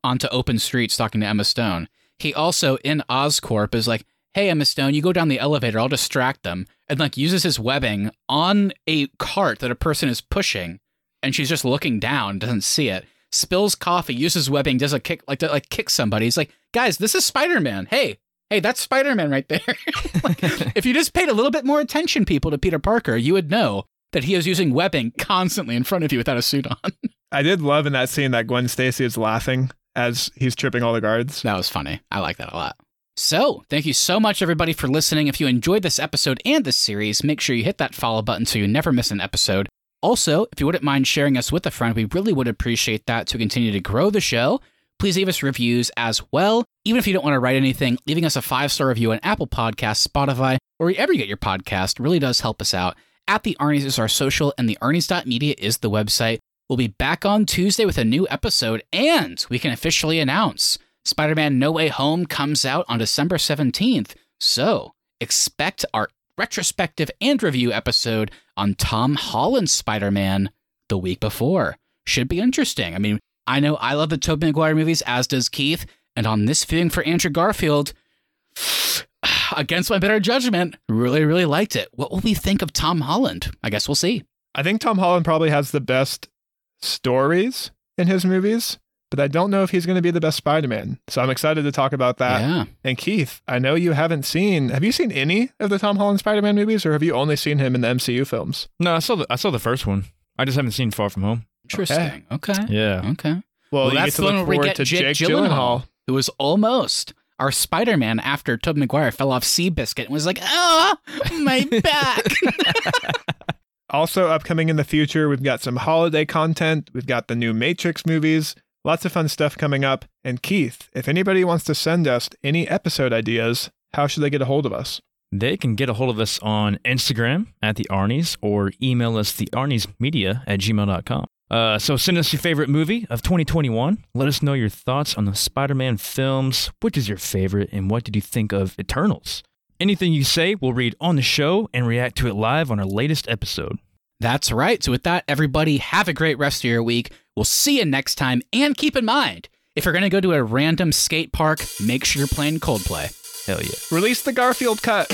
onto open streets talking to Emma Stone. He also in Oscorp is like, hey, Emma Stone, you go down the elevator, I'll distract them, and like uses his webbing on a cart that a person is pushing, and she's just looking down, doesn't see it. Spills coffee, uses webbing, does a kick like to, like kick somebody. He's like, guys, this is Spider Man. Hey, hey, that's Spider Man right there. like, if you just paid a little bit more attention, people, to Peter Parker, you would know that he is using webbing constantly in front of you without a suit on. I did love in that scene that Gwen Stacy is laughing as he's tripping all the guards. that was funny. I like that a lot. So, thank you so much, everybody, for listening. If you enjoyed this episode and this series, make sure you hit that follow button so you never miss an episode. Also, if you wouldn't mind sharing us with a friend, we really would appreciate that to continue to grow the show. Please leave us reviews as well. Even if you don't want to write anything, leaving us a five star review on Apple Podcasts, Spotify, or wherever you get your podcast really does help us out. At the Arnie's is our social, and the Arnie's.media is the website. We'll be back on Tuesday with a new episode, and we can officially announce Spider Man No Way Home comes out on December 17th. So expect our retrospective and review episode on Tom Holland's Spider Man the week before. Should be interesting. I mean, I know I love the Tobey Maguire movies, as does Keith. And on this viewing for Andrew Garfield, against my better judgment, really, really liked it. What will we think of Tom Holland? I guess we'll see. I think Tom Holland probably has the best stories in his movies, but I don't know if he's going to be the best Spider-Man. So I'm excited to talk about that. yeah. And Keith, I know you haven't seen. Have you seen any of the Tom Holland Spider-Man movies, or have you only seen him in the MCU films? No, I saw the I saw the first one. I just haven't seen Far From Home. Interesting. Okay. Yeah. Okay. Well, Well, you that's get to the one look where we forward get to Jake Jake Gyllenhaal. Gyllenhaal. Who was almost our Spider Man after Tobey Maguire fell off Seabiscuit and was like, oh, my back. Also, upcoming in the future, we've got some holiday content. We've got the new Matrix movies. Lots of fun stuff coming up. And Keith, if anybody wants to send us any episode ideas, how should they get a hold of us? They can get a hold of us on Instagram at the Arnies or email us the Media at gmail.com. Uh, so send us your favorite movie of 2021. Let us know your thoughts on the Spider-Man films. Which is your favorite, and what did you think of Eternals? Anything you say, we'll read on the show and react to it live on our latest episode. That's right. So, with that, everybody, have a great rest of your week. We'll see you next time. And keep in mind, if you're going to go to a random skate park, make sure you're playing Coldplay. Hell yeah. Release the Garfield cut.